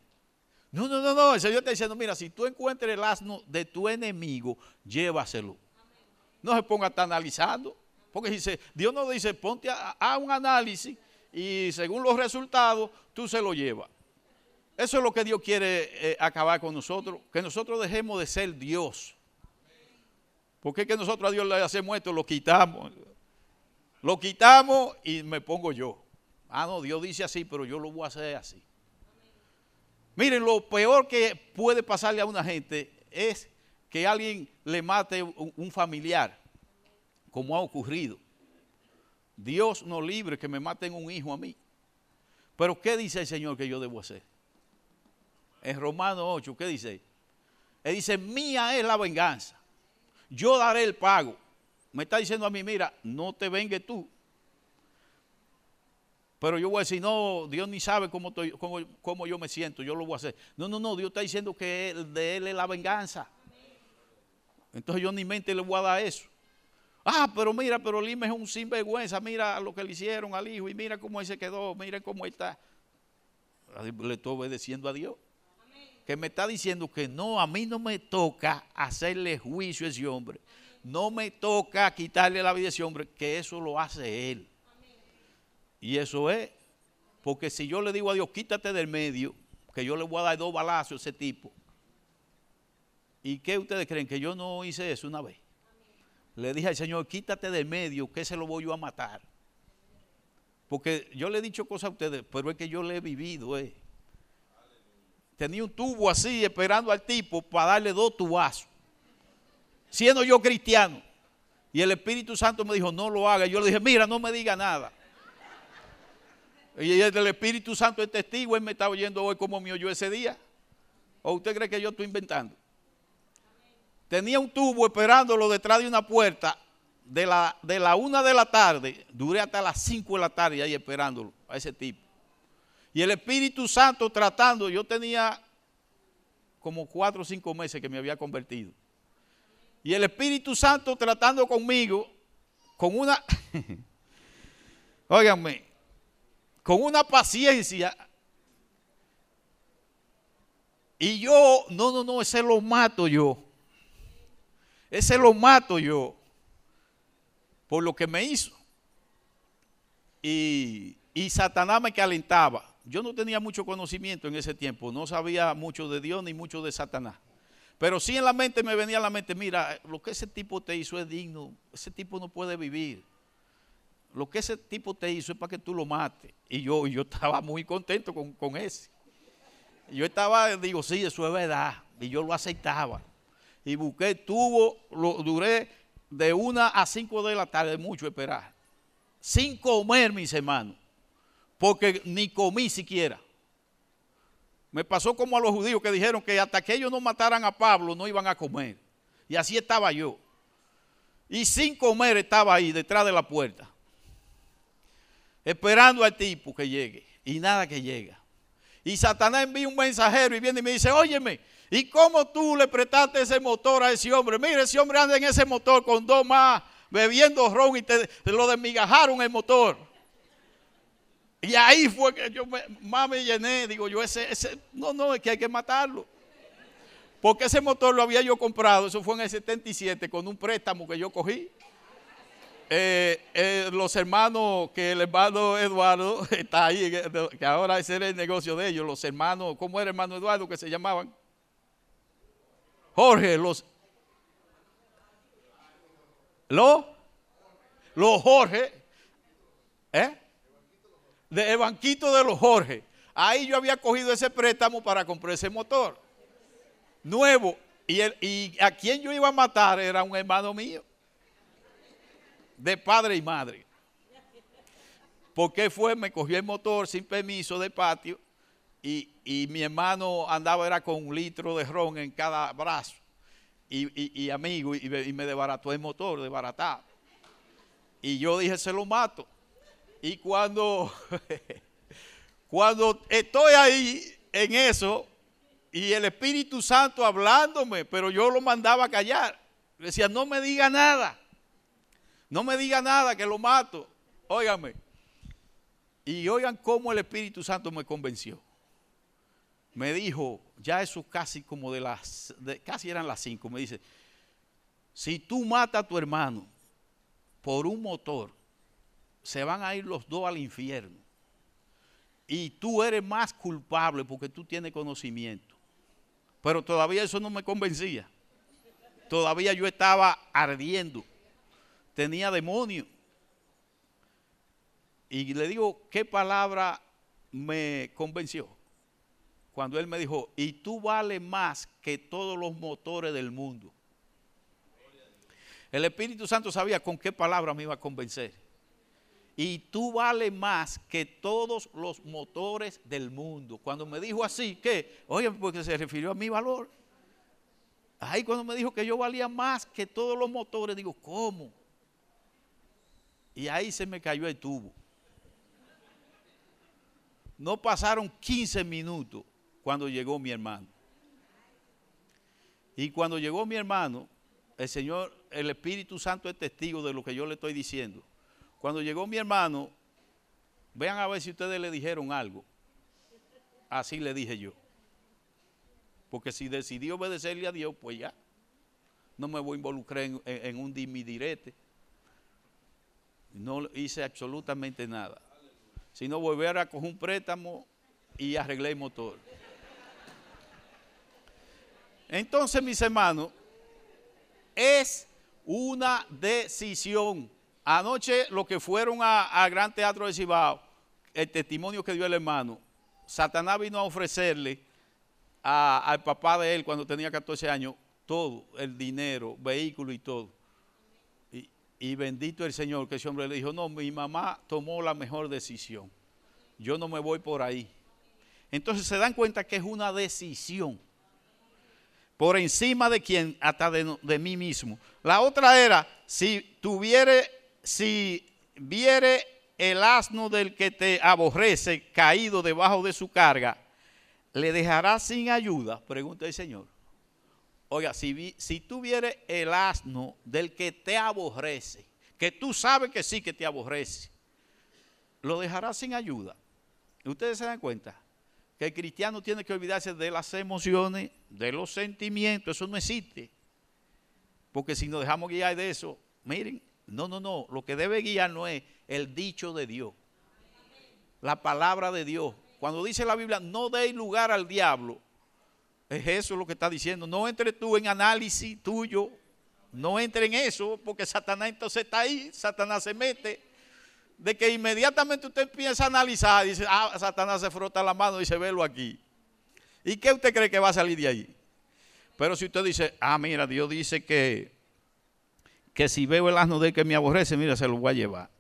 No, no, no, no. El Señor está diciendo, mira, si tú encuentres el asno de tu enemigo, llévaselo. No se ponga estar analizando. Porque dice, Dios no dice, ponte a, un análisis y según los resultados, tú se lo llevas. Eso es lo que Dios quiere eh, acabar con nosotros, que nosotros dejemos de ser Dios. Porque es que nosotros a Dios le hacemos esto, lo quitamos. Lo quitamos y me pongo yo. Ah, no, Dios dice así, pero yo lo voy a hacer así. Miren, lo peor que puede pasarle a una gente es que alguien le mate un familiar, como ha ocurrido. Dios no libre que me maten un hijo a mí. Pero ¿qué dice el Señor que yo debo hacer? En Romanos 8, ¿qué dice? Él dice, mía es la venganza. Yo daré el pago. Me está diciendo a mí, mira, no te vengues tú. Pero yo voy a decir, no, Dios ni sabe cómo, cómo, yo me siento, yo lo voy a hacer. No, no, no, Dios está diciendo que de Él es la venganza. Entonces yo ni mente le voy a dar eso. Ah, pero mira, pero Lima es un sinvergüenza, mira lo que le hicieron al hijo y mira cómo él se quedó, mira cómo está. Le estoy obedeciendo a Dios. Que me está diciendo que no, a mí no me toca hacerle juicio a ese hombre. No me toca quitarle la vida a ese hombre, que eso lo hace él. Y eso es, porque si yo le digo a Dios, quítate del medio, que yo le voy a dar dos balazos a ese tipo. ¿Y qué ustedes creen? Que yo no hice eso una vez. Le dije al Señor, quítate del medio, que se lo voy yo a matar. Porque yo le he dicho cosas a ustedes, pero es que yo le he vivido. Eh. Tenía un tubo así esperando al tipo para darle dos tubazos. Siendo yo cristiano. Y el Espíritu Santo me dijo, no lo haga. Yo le dije, mira, no me diga nada. Y el Espíritu Santo es testigo, él me está oyendo hoy como me oyó ese día. ¿O usted cree que yo estoy inventando? Tenía un tubo esperándolo detrás de una puerta de la, de la una de la tarde. Duré hasta las cinco de la tarde ahí esperándolo a ese tipo. Y el Espíritu Santo tratando, yo tenía como cuatro o cinco meses que me había convertido. Y el Espíritu Santo tratando conmigo con una, óiganme, con una paciencia. Y yo, no, no, no, ese lo mato yo. Ese lo mato yo por lo que me hizo. Y, y Satanás me calentaba. Yo no tenía mucho conocimiento en ese tiempo, no sabía mucho de Dios ni mucho de Satanás. Pero sí en la mente me venía a la mente, mira, lo que ese tipo te hizo es digno, ese tipo no puede vivir. Lo que ese tipo te hizo es para que tú lo mates. Y yo, yo estaba muy contento con, con ese. Yo estaba, digo, sí, eso es verdad. Y yo lo aceptaba y busqué tubo, lo duré de una a cinco de la tarde, mucho esperar, sin comer, mis hermanos, porque ni comí siquiera. Me pasó como a los judíos que dijeron que hasta que ellos no mataran a Pablo no iban a comer. Y así estaba yo. Y sin comer estaba ahí detrás de la puerta, esperando al tipo que llegue. Y nada que llega. Y Satanás envía un mensajero y viene y me dice, óyeme, ¿Y cómo tú le prestaste ese motor a ese hombre? Mire, ese hombre anda en ese motor con dos más bebiendo ron y te, lo desmigajaron el motor. Y ahí fue que yo más me llené. Digo yo, ese, ese, no, no, es que hay que matarlo. Porque ese motor lo había yo comprado, eso fue en el 77, con un préstamo que yo cogí. Eh, eh, los hermanos, que el hermano Eduardo está ahí, que ahora ese era el negocio de ellos, los hermanos, ¿cómo era el hermano Eduardo que se llamaban? Jorge, los... Los... Los Jorge. ¿Eh? De el banquito de los Jorge. Ahí yo había cogido ese préstamo para comprar ese motor. Nuevo. Y, el, y a quien yo iba a matar era un hermano mío. De padre y madre. Porque fue, me cogió el motor sin permiso de patio y, mi hermano andaba era con un litro de ron en cada brazo y, amigo y, me desbarató el motor, desbaratado. Y yo dije, se lo mato. Y cuando, cuando estoy ahí en eso y el Espíritu Santo hablándome, pero yo lo mandaba a callar. decía, no me diga nada. No me diga nada que lo mato. Óigame. Y oigan cómo el Espíritu Santo me convenció me dijo, ya eso casi como de las, casi eran las cinco, me dice, si tú matas a tu hermano por un motor, se van a ir los dos al infierno. Y tú eres más culpable porque tú tienes conocimiento. Pero todavía eso no me convencía. Todavía yo estaba ardiendo. Tenía demonio. Y le digo, ¿qué palabra me convenció? Cuando él me dijo, y tú vales más que todos los motores del mundo. El Espíritu Santo sabía con qué palabra me iba a convencer. y tú vales más que todos los motores del mundo. Cuando me dijo así, ¿qué? Oye, porque se refirió a mi valor. Ahí cuando me dijo que yo valía más que todos los motores, digo, ¿cómo? Y ahí se me cayó el tubo. No pasaron 15 minutos cuando llegó mi hermano. Y cuando llegó mi hermano, el Señor, el Espíritu Santo es testigo de lo que yo le estoy diciendo. Cuando llegó mi hermano, vean a ver si ustedes le dijeron algo. Así le dije yo. Porque si decidió obedecerle a Dios, pues ya. No me voy a involucrar en, un dimidirete. No hice absolutamente nada. Si no, volver a coger un préstamo y arreglé el motor. Entonces, mis hermanos, es una decisión. Anoche los que fueron al Gran Teatro de Cibao, el testimonio que dio el hermano, Satanás vino a ofrecerle al papá de él cuando tenía 14 años todo, el dinero, vehículo y todo. Y, y bendito el Señor que ese hombre le dijo, no, mi mamá tomó la mejor decisión. Yo no me voy por ahí. Entonces se dan cuenta que es una decisión. Por encima de quien, hasta de, mí mismo. La otra era, si tuviere, si viere el asno del que te aborrece caído debajo de su carga, ¿le dejará sin ayuda? Pregunta el Señor. Oiga, si, si tú vieres el asno del que te aborrece, que tú sabes que sí que te aborrece, ¿lo dejará sin ayuda? ¿Ustedes se dan cuenta? Que el cristiano tiene que olvidarse de las emociones, de los sentimientos, eso no existe. Porque si nos dejamos guiar de eso, miren, no, no, no, lo que debe guiar no es el dicho de Dios, la palabra de Dios, cuando dice la Biblia, no deis lugar al diablo, es eso lo que está diciendo. No entre tú en análisis tuyo, no entre en eso, porque Satanás entonces está ahí, Satanás se mete. De que inmediatamente usted empieza a analizar, dice, ah, Satanás se frota la mano y dice, velo aquí. ¿Y qué usted cree que va a salir de ahí? Pero si usted dice, ah, mira, Dios dice que, que si veo el asno de que me aborrece, mira, se lo voy a llevar.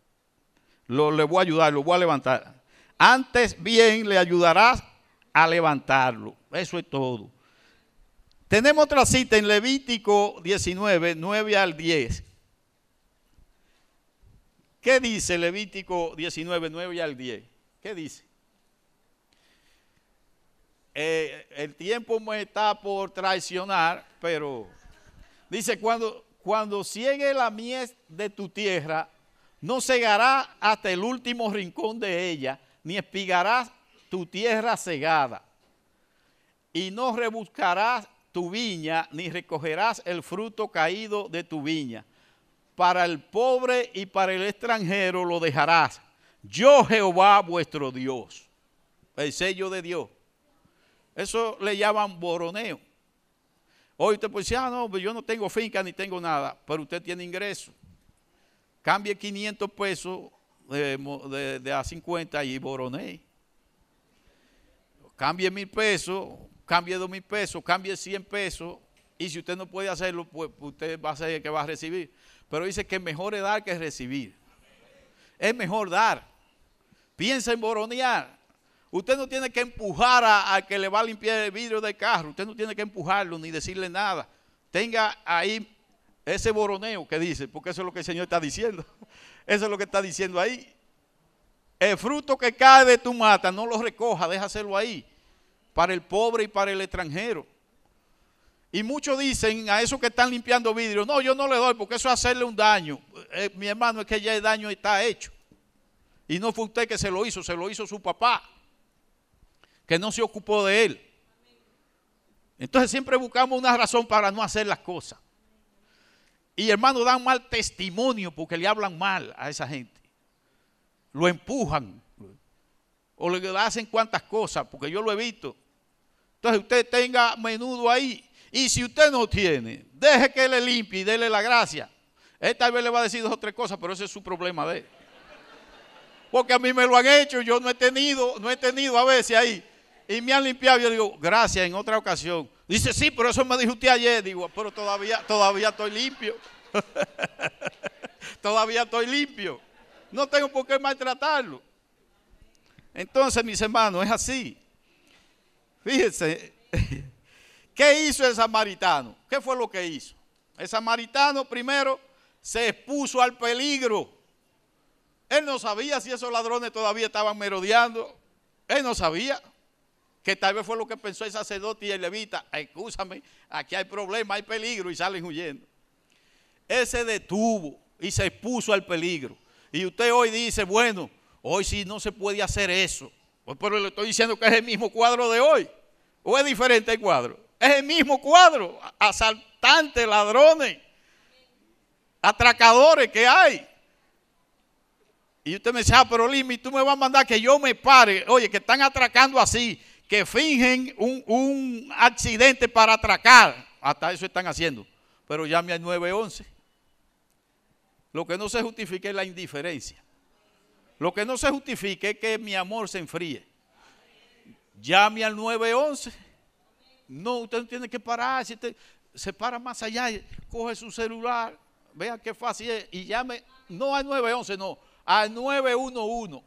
Lo, le voy a ayudar, lo voy a levantar antes bien le ayudarás a levantarlo. Eso es todo. Tenemos otra cita en Levítico 19, 9 al 10. ¿Qué dice Levítico 19, 9 al 10? ¿Qué dice? Eh, el tiempo está por traicionar, pero dice, cuando, cuando ciegue la mies de tu tierra, no cegará hasta el último rincón de ella, ni espigarás tu tierra cegada, y no rebuscarás tu viña, ni recogerás el fruto caído de tu viña. Para el pobre y para el extranjero lo dejarás. Yo Jehová vuestro Dios. El sello de Dios. Eso le llaman boroneo. Hoy usted puede decir, ah, no, pues yo no tengo finca ni tengo nada, pero usted tiene ingreso. Cambie 500 pesos de, a 50 y Boroné. Cambie mil pesos, cambie dos mil pesos, cambie 100 pesos. Y si usted no puede hacerlo, pues usted va a ser el que va a recibir. Pero dice que es mejor dar que recibir. Es mejor dar. Piensa en boronear. Usted no tiene que empujar al que le va a limpiar el vidrio del carro. Usted no tiene que empujarlo ni decirle nada. Tenga ahí ese boroneo que dice, porque eso es lo que el Señor está diciendo. Eso es lo que está diciendo ahí. El fruto que cae de tu mata, no lo recoja, déjaselo ahí. Para el pobre y para el extranjero. Y muchos dicen a esos que están limpiando vidrio, no, yo no le doy porque eso es hacerle un daño. Eh, mi hermano, es que ya el daño está hecho. Y no fue usted que se lo hizo, se lo hizo su papá, que no se ocupó de él. Entonces siempre buscamos una razón para no hacer las cosas. Y hermanos dan mal testimonio porque le hablan mal a esa gente. Lo empujan. O le hacen cuantas cosas, porque yo lo he visto. Entonces usted tenga menudo ahí. Y si usted no tiene, deje que le limpie y déle la gracia. Él tal vez le va a decir dos o tres cosas, pero ese es su problema de él. Porque a mí me lo han hecho, yo no he tenido, no he tenido a veces ahí. Y me han limpiado. Yo digo, gracias en otra ocasión. Dice, sí, pero eso me dijo usted ayer. Digo, pero todavía, todavía estoy limpio. todavía estoy limpio. No tengo por qué maltratarlo. Entonces, mis hermanos, es así. Fíjense, ¿qué hizo el samaritano? ¿Qué fue lo que hizo? El samaritano primero se expuso al peligro. Él no sabía si esos ladrones todavía estaban merodeando. Él no sabía que tal vez fue lo que pensó el sacerdote y el levita. Escúchame, aquí hay problema, hay peligro y salen huyendo. Él se detuvo y se expuso al peligro. Y usted hoy dice, bueno, hoy sí no se puede hacer eso. Pues, pero le estoy diciendo que es el mismo cuadro de hoy. ¿O es diferente el cuadro? Es el mismo cuadro. Asaltantes, ladrones, atracadores que hay. Y usted me dice, ah, pero Limi, tú me vas a mandar que yo me pare. Oye, que están atracando así, que fingen un, un accidente para atracar. Hasta eso están haciendo. Pero llame al 911. Lo que no se justifica es la indiferencia. Lo que no se justifica es que mi amor se enfríe. Llame al 911. No, usted no tiene que parar. Se para más allá, coge su celular, vea qué fácil es y llame, no al 911, no, al 911.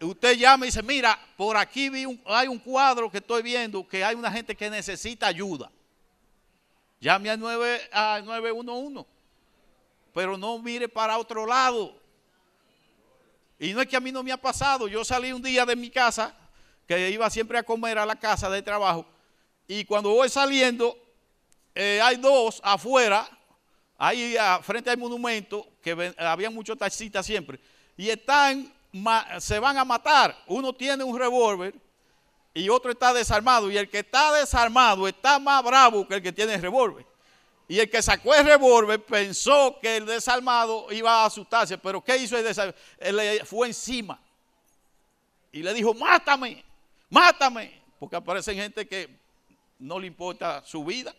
Usted llama y dice, mira, por aquí hay un cuadro que estoy viendo que hay una gente que necesita ayuda. Llame al, 9, al 911. Pero no mire para otro lado. Y no es que a mí no me ha pasado. Yo salí un día de mi casa, que iba siempre a comer a la casa de trabajo. Y cuando voy saliendo, eh, hay dos afuera, ahí frente al monumento, que había muchos taxistas siempre. Y están, se van a matar. Uno tiene un revólver y otro está desarmado. Y el que está desarmado está más bravo que el que tiene el revólver. Y el que sacó el revólver pensó que el desarmado iba a asustarse, pero ¿qué hizo el desarmado? Él le fue encima y le dijo, mátame, mátame, porque aparecen gente que no le importa su vida.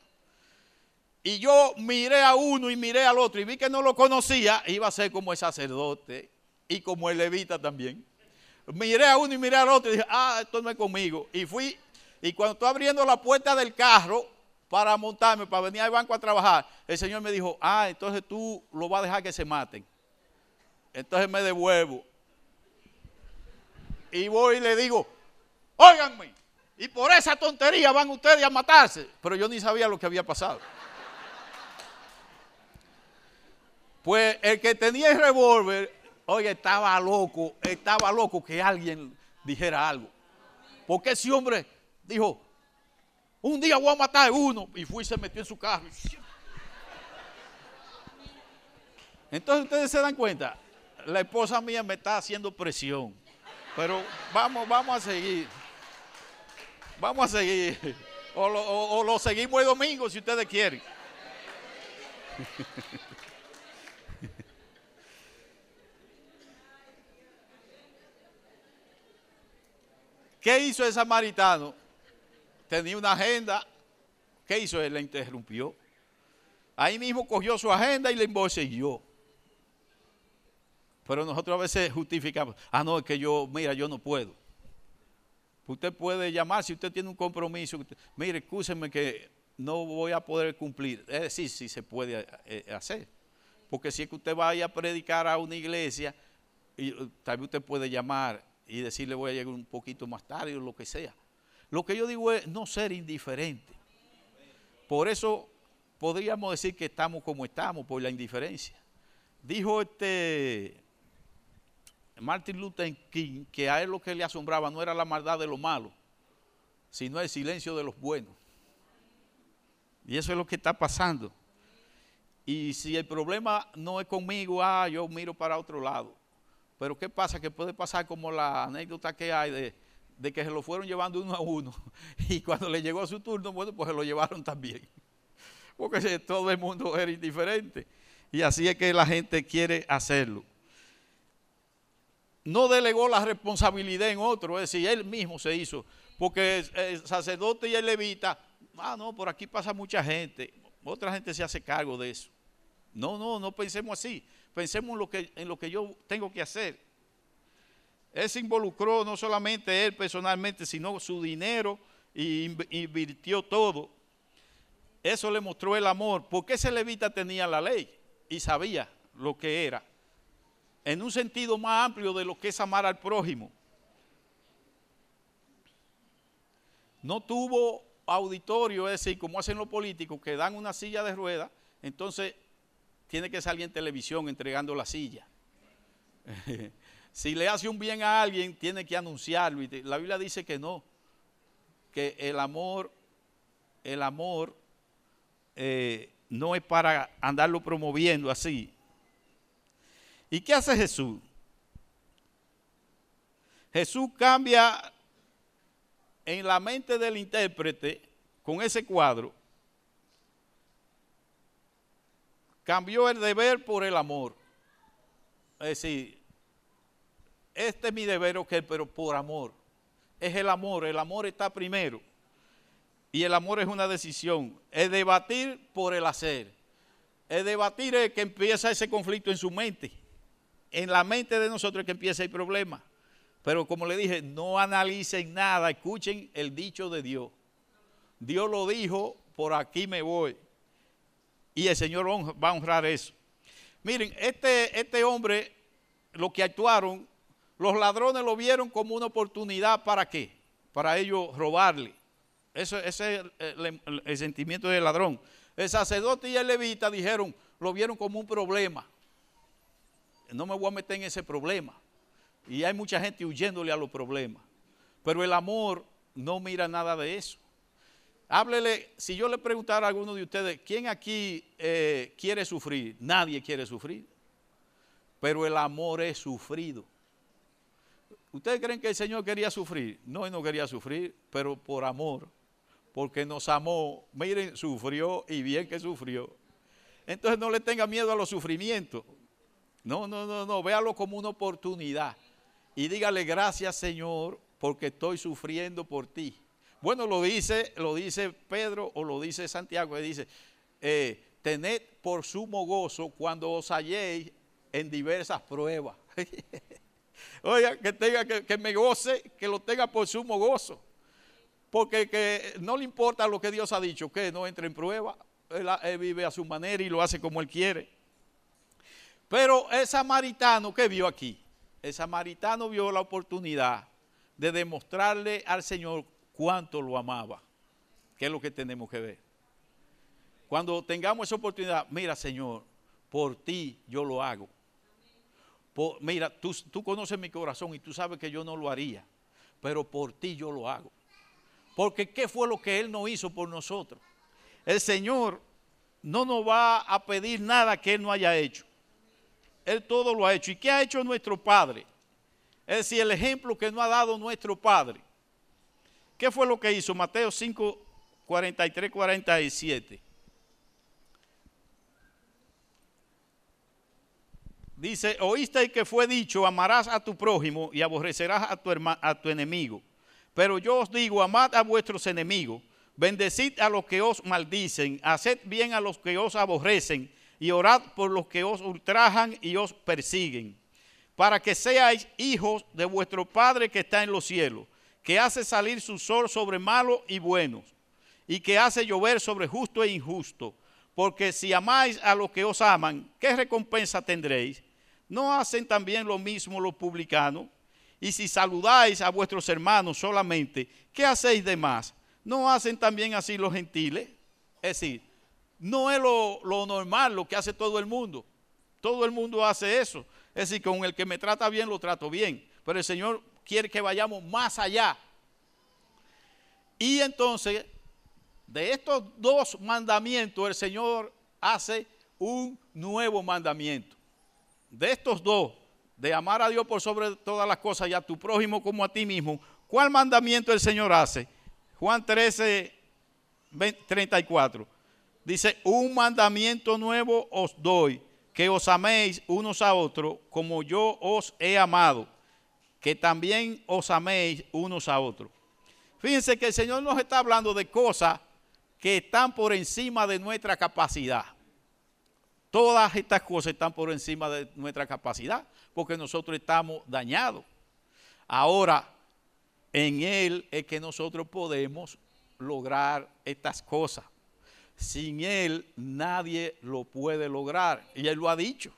Y yo miré a uno y miré al otro y vi que no lo conocía, iba a ser como el sacerdote y como el levita también. Miré a uno y miré al otro y dije, ah, esto no es conmigo. Y fui, y cuando estoy abriendo la puerta del carro, para montarme, para venir al banco a trabajar, el Señor me dijo, ah, entonces tú lo vas a dejar que se maten. Entonces me devuelvo. Y voy y le digo, óiganme, y por esa tontería van ustedes a matarse. Pero yo ni sabía lo que había pasado. Pues el que tenía el revólver, oye, estaba loco, estaba loco que alguien dijera algo. Porque ese hombre dijo, un día voy a matar a uno. Y fui y se metió en su carro. Entonces ustedes se dan cuenta, la esposa mía me está haciendo presión. Pero vamos, vamos a seguir. Vamos a seguir. O lo, o lo seguimos el domingo si ustedes quieren. ¿Qué hizo el samaritano? tenía una agenda. ¿Qué hizo él? La interrumpió. Ahí mismo cogió su agenda y le emboselló. Pero nosotros a veces justificamos. Ah, no, es que yo, mira, yo no puedo. Usted puede llamar si usted tiene un compromiso. mire, escúcheme que no voy a poder cumplir. Es decir, sí se puede eh, hacer. Porque si es que usted vaya a predicar a una iglesia, y, tal vez usted puede llamar y decirle voy a llegar un poquito más tarde o lo que sea. Lo que yo digo es no ser indiferente. Por eso podríamos decir que estamos como estamos, por la indiferencia. Dijo este Martin Luther King que a él lo que le asombraba no era la maldad de los malos, sino el silencio de los buenos. Y eso es lo que está pasando. Y si el problema no es conmigo, ah, yo miro para otro lado. Pero ¿qué pasa? Que puede pasar como la anécdota que hay de de que se lo fueron llevando uno a uno y cuando le llegó su turno, bueno, pues se lo llevaron también. Porque todo el mundo era indiferente. Y así es que la gente quiere hacerlo. No delegó la responsabilidad en otro, es decir, él mismo se hizo. Porque el sacerdote y el levita, ah, no, por aquí pasa mucha gente. Otra gente se hace cargo de eso. No, no, no pensemos así. Pensemos en lo que, yo tengo que hacer. Él se involucró no solamente él personalmente, sino su dinero y invirtió todo. Eso le mostró el amor, porque ese levita tenía la ley y sabía lo que era. En un sentido más amplio de lo que es amar al prójimo. No tuvo auditorio, es decir, como hacen los políticos, que dan una silla de ruedas, entonces tiene que salir en televisión entregando la silla. si le hace un bien a alguien, tiene que anunciarlo. La Biblia dice que no, que el amor, el amor eh, no es para andarlo promoviendo así, ¿Y qué hace Jesús? Jesús cambia en la mente del intérprete con ese cuadro, cambió el deber por el amor. Es decir, este es mi deber, ok, pero por amor. Es el amor, el amor está primero. Y el amor es una decisión. Es debatir por el hacer. Es debatir es que empieza ese conflicto en su mente en la mente de nosotros es que empieza el problema. Pero como le dije, no analicen nada, escuchen el dicho de Dios. Dios lo dijo, por aquí me voy. Y el Señor va a honrar eso. Miren, este, este hombre, lo que actuaron, los ladrones lo vieron como una oportunidad para qué? Para ellos robarle. Eso, ese es el, el sentimiento del ladrón. El sacerdote y el levita dijeron, lo vieron como un problema no me voy a meter en ese problema. Y hay mucha gente huyéndole a los problemas. Pero el amor no mira nada de eso. Háblele, si yo le preguntara a alguno de ustedes, ¿quién aquí eh, quiere sufrir? Nadie quiere sufrir. Pero el amor es sufrido. ¿Ustedes creen que el Señor quería sufrir? No, él no quería sufrir, pero por amor. Porque nos amó. Miren, sufrió y bien que sufrió. Entonces no le tenga miedo a los sufrimientos. No, no, no, no, véalo como una oportunidad. Y dígale gracias Señor porque estoy sufriendo por ti. Bueno, lo dice, lo dice Pedro o lo dice Santiago, dice, eh, tened por sumo gozo cuando os halléis en diversas pruebas. Oiga, que tenga que, me goce, que lo tenga por sumo gozo. Porque que no le importa lo que Dios ha dicho, que no entre en prueba. él vive a su manera y lo hace como él quiere. Pero el samaritano, ¿qué vio aquí? El samaritano vio la oportunidad de demostrarle al Señor cuánto lo amaba. ¿Qué es lo que tenemos que ver? Cuando tengamos esa oportunidad, mira Señor, por ti yo lo hago. mira, tú conoces mi corazón y tú sabes que yo no lo haría, pero por ti yo lo hago. Porque ¿qué fue lo que Él no hizo por nosotros? El Señor no nos va a pedir nada que Él no haya hecho. Él todo lo ha hecho. ¿Y qué ha hecho nuestro Padre? Es decir, el ejemplo que nos ha dado nuestro Padre. ¿Qué fue lo que hizo? Mateo 5, 43, 47. Dice, oíste que fue dicho, amarás a tu prójimo y aborrecerás a tu, a tu enemigo. Pero yo os digo, amad a vuestros enemigos, bendecid a los que os maldicen, haced bien a los que os aborrecen y orad por los que os ultrajan y os persiguen, para que seáis hijos de vuestro Padre que está en los cielos, que hace salir su sol sobre malos y buenos, y que hace llover sobre justo e injusto. Porque si amáis a los que os aman, ¿qué recompensa tendréis? ¿No hacen también lo mismo los publicanos? Y si saludáis a vuestros hermanos solamente, ¿qué hacéis de más? ¿No hacen también así los gentiles? Es decir, no es lo, normal, lo que hace todo el mundo. Todo el mundo hace eso. Es decir, con el que me trata bien, lo trato bien. Pero el Señor quiere que vayamos más allá. Y entonces, de estos dos mandamientos, el Señor hace un nuevo mandamiento. De estos dos, de amar a Dios por sobre todas las cosas y a tu prójimo como a ti mismo, ¿cuál mandamiento el Señor hace? Juan 13, 34. Dice, un mandamiento nuevo os doy, que os améis unos a otros como yo os he amado, que también os améis unos a otros. Fíjense que el Señor nos está hablando de cosas que están por encima de nuestra capacidad. Todas estas cosas están por encima de nuestra capacidad, porque nosotros estamos dañados. Ahora, en Él es que nosotros podemos lograr estas cosas. Sin Él nadie lo puede lograr. Y Él lo ha dicho.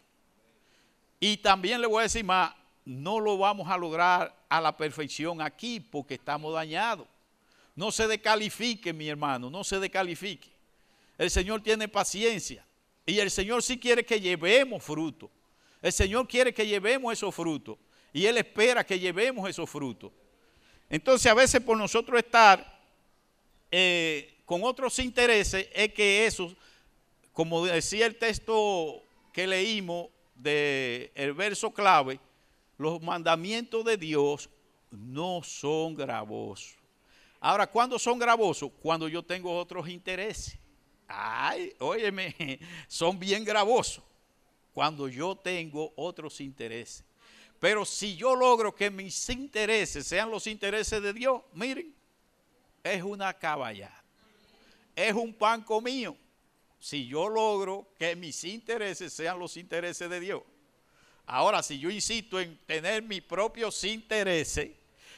Y también le voy a decir más, no lo vamos a lograr a la perfección aquí porque estamos dañados. No se descalifique, mi hermano, no se descalifique. El Señor tiene paciencia y el Señor sí quiere que llevemos fruto. El Señor quiere que llevemos esos frutos y Él espera que llevemos esos frutos. Entonces a veces por nosotros estar eh, con otros intereses es que eso, como decía el texto que leímos del el verso clave, los mandamientos de Dios no son gravosos. Ahora, ¿cuándo son gravosos? Cuando yo tengo otros intereses. Ay, óyeme, son bien gravosos. Cuando yo tengo otros intereses. Pero si yo logro que mis intereses sean los intereses de Dios, miren, es una caballada. Es un pan mío. Si yo logro que mis intereses sean los intereses de Dios. Ahora, si yo insisto en tener mis propios intereses,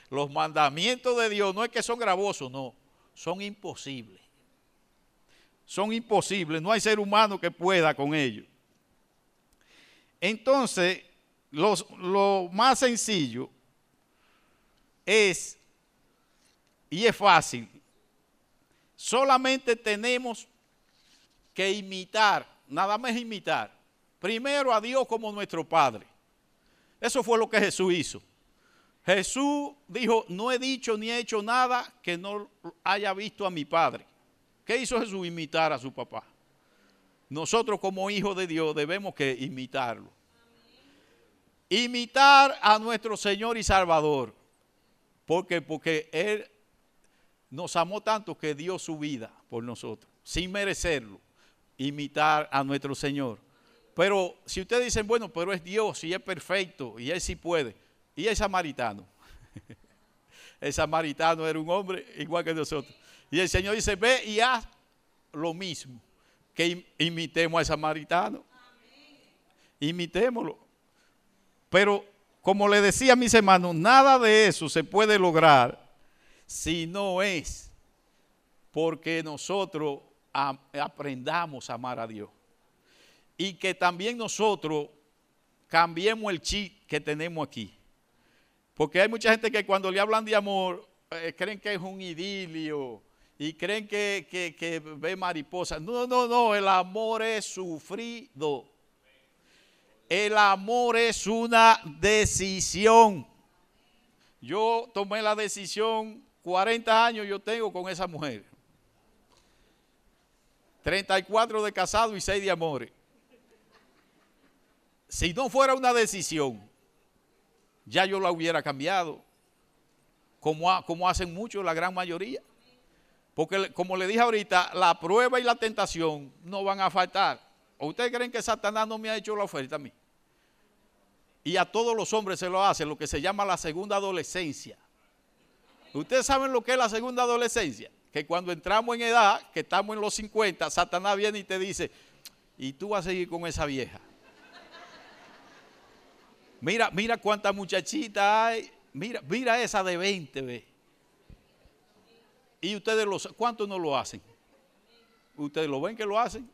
los mandamientos de Dios no es que son gravosos, no, son imposibles. Son imposibles, no hay ser humano que pueda con ellos. Entonces, lo más sencillo es, y es fácil, solamente tenemos que imitar, nada más imitar, primero a Dios como nuestro Padre. Eso fue lo que Jesús hizo. Jesús dijo, no he dicho ni he hecho nada que no haya visto a mi Padre. ¿Qué hizo Jesús? Imitar a su papá. Nosotros como hijos de Dios debemos que imitarlo imitar a nuestro Señor y Salvador. porque Porque Él nos amó tanto que dio su vida por nosotros, sin merecerlo. Imitar a nuestro Señor. Pero si ustedes dicen, bueno, pero es Dios y es perfecto y Él sí puede. Y el samaritano. el samaritano era un hombre igual que nosotros. Y el Señor dice, ve y haz lo mismo. Que imitemos al samaritano. Imitémoslo. Pero como le decía a mis hermanos, nada de eso se puede lograr si no es porque nosotros aprendamos a amar a Dios. Y que también nosotros cambiemos el chip que tenemos aquí. Porque hay mucha gente que cuando le hablan de amor, eh, creen que es un idilio y creen que, que ve mariposas. No, no, no, el amor es sufrido. El amor es una decisión. Yo tomé la decisión, 40 años yo tengo con esa mujer. 34 de casado y 6 de amores. Si no fuera una decisión, ya yo la hubiera cambiado, como, como hacen muchos, la gran mayoría. Porque como le dije ahorita, la prueba y la tentación no van a faltar. ¿O ustedes creen que Satanás no me ha hecho la oferta a mí? Y a todos los hombres se lo hace, lo que se llama la segunda adolescencia. Ustedes saben lo que es la segunda adolescencia. Que cuando entramos en edad, que estamos en los 50, Satanás viene y te dice, y tú vas a seguir con esa vieja. Mira, mira cuánta muchachita hay. Mira, mira esa de 20, ve. Y ustedes lo ¿cuántos no lo hacen? Ustedes lo ven que lo hacen.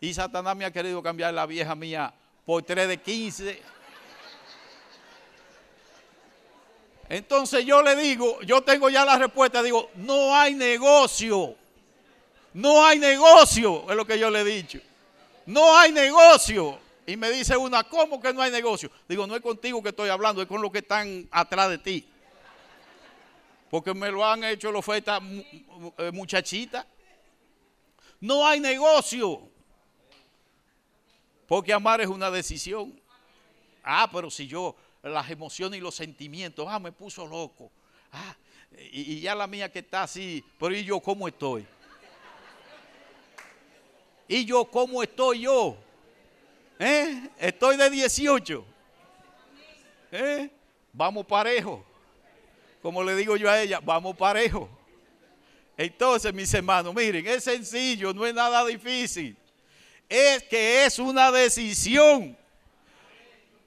Y Satanás me ha querido cambiar la vieja mía por 3 de 15. Entonces yo le digo, yo tengo ya la respuesta, digo, no hay negocio. No hay negocio, es lo que yo le he dicho. No hay negocio. Y me dice una, ¿cómo que no hay negocio? Digo, no es contigo que estoy hablando, es con los que están atrás de ti. Porque me lo han hecho la oferta eh, muchachita. No hay negocio. Porque amar es una decisión. Ah, pero si yo las emociones y los sentimientos. Ah, me puso loco. Ah, y, ya la mía que está así, pero ¿y yo cómo estoy? ¿Y yo cómo estoy yo? ¿Eh? Estoy de 18. ¿Eh? Vamos parejo. Como le digo yo a ella, vamos parejo. Entonces, mis hermanos, miren, es sencillo, no es nada difícil. Es que es una decisión.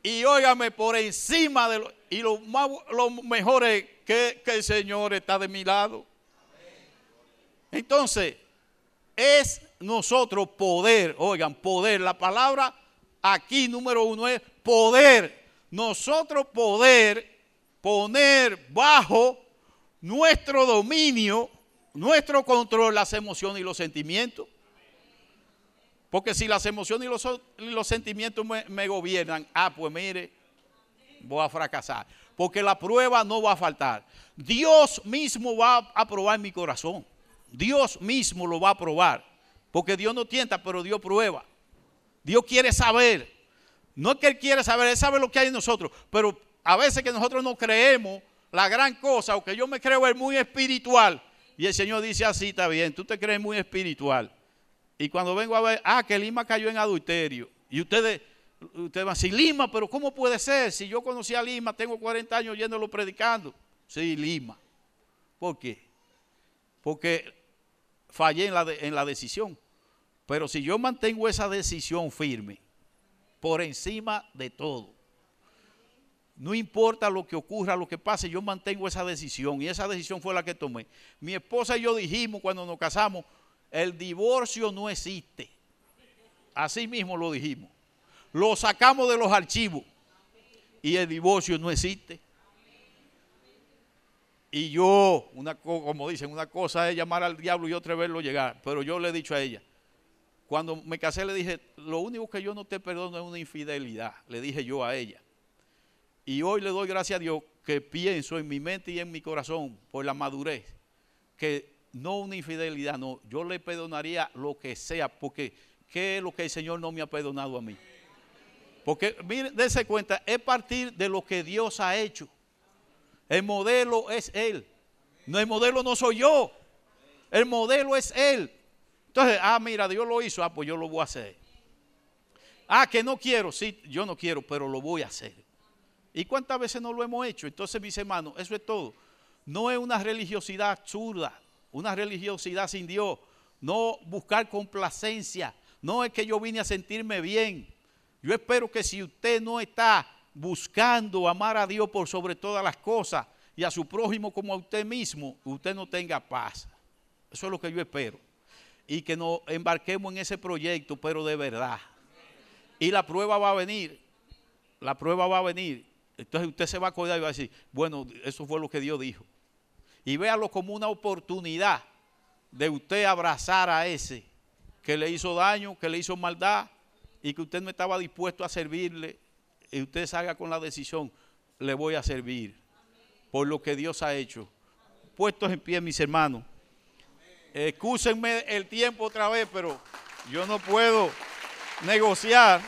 Y óigame, por encima de lo, y lo, mejor es que, que el Señor está de mi lado. Entonces, es nosotros poder, oigan, poder, la palabra aquí número uno es poder. Nosotros poder poner bajo nuestro dominio, nuestro control, las emociones y los sentimientos. Porque si las emociones y los, sentimientos me, gobiernan, ah, pues mire, voy a fracasar. Porque la prueba no va a faltar. Dios mismo va a probar mi corazón. Dios mismo lo va a probar. Porque Dios no tienta, pero Dios prueba. Dios quiere saber. No es que Él quiere saber, Él sabe lo que hay en nosotros. Pero a veces que nosotros no creemos la gran cosa, o que yo me creo muy espiritual. Y el Señor dice así, está bien, tú te crees muy espiritual. Y cuando vengo a ver, ah, que Lima cayó en adulterio. Y ustedes, ustedes van a decir, Lima, pero ¿cómo puede ser? Si yo conocí a Lima, tengo 40 años yéndolo predicando. Sí, Lima. ¿Por qué? Porque fallé en la, en la decisión. Pero si yo mantengo esa decisión firme, por encima de todo, no importa lo que ocurra, lo que pase, yo mantengo esa decisión. Y esa decisión fue la que tomé. Mi esposa y yo dijimos cuando nos casamos, el divorcio no existe. Así mismo lo dijimos. Lo sacamos de los archivos. Y el divorcio no existe. Y yo, una, como dicen, una cosa es llamar al diablo y otra verlo llegar. Pero yo le he dicho a ella, cuando me casé le dije, lo único que yo no te perdono es una infidelidad. Le dije yo a ella. Y hoy le doy gracias a Dios que pienso en mi mente y en mi corazón por la madurez, que no una infidelidad, no, yo le perdonaría lo que sea, porque ¿qué es lo que el Señor no me ha perdonado a mí? Porque, miren, dense cuenta, es partir de lo que Dios ha hecho. El modelo es Él. No, el modelo no soy yo. El modelo es Él. Entonces, ah, mira, Dios lo hizo, ah, pues yo lo voy a hacer. Ah, que no quiero, sí, yo no quiero, pero lo voy a hacer. ¿Y cuántas veces no lo hemos hecho? Entonces, mis hermanos, eso es todo. No es una religiosidad absurda, una religiosidad sin Dios. No buscar complacencia. No es que yo vine a sentirme bien. Yo espero que si usted no está buscando amar a Dios por sobre todas las cosas y a su prójimo como a usted mismo, usted no tenga paz. Eso es lo que yo espero. Y que nos embarquemos en ese proyecto, pero de verdad. Y la prueba va a venir. La prueba va a venir. Entonces usted se va a acordar y va a decir, bueno, eso fue lo que Dios dijo. Y véalo como una oportunidad de usted abrazar a ese que le hizo daño, que le hizo maldad y que usted no estaba dispuesto a servirle. Y usted salga con la decisión, le voy a servir por lo que Dios ha hecho. Puestos en pie, mis hermanos. Excúsenme el tiempo otra vez, pero yo no puedo negociar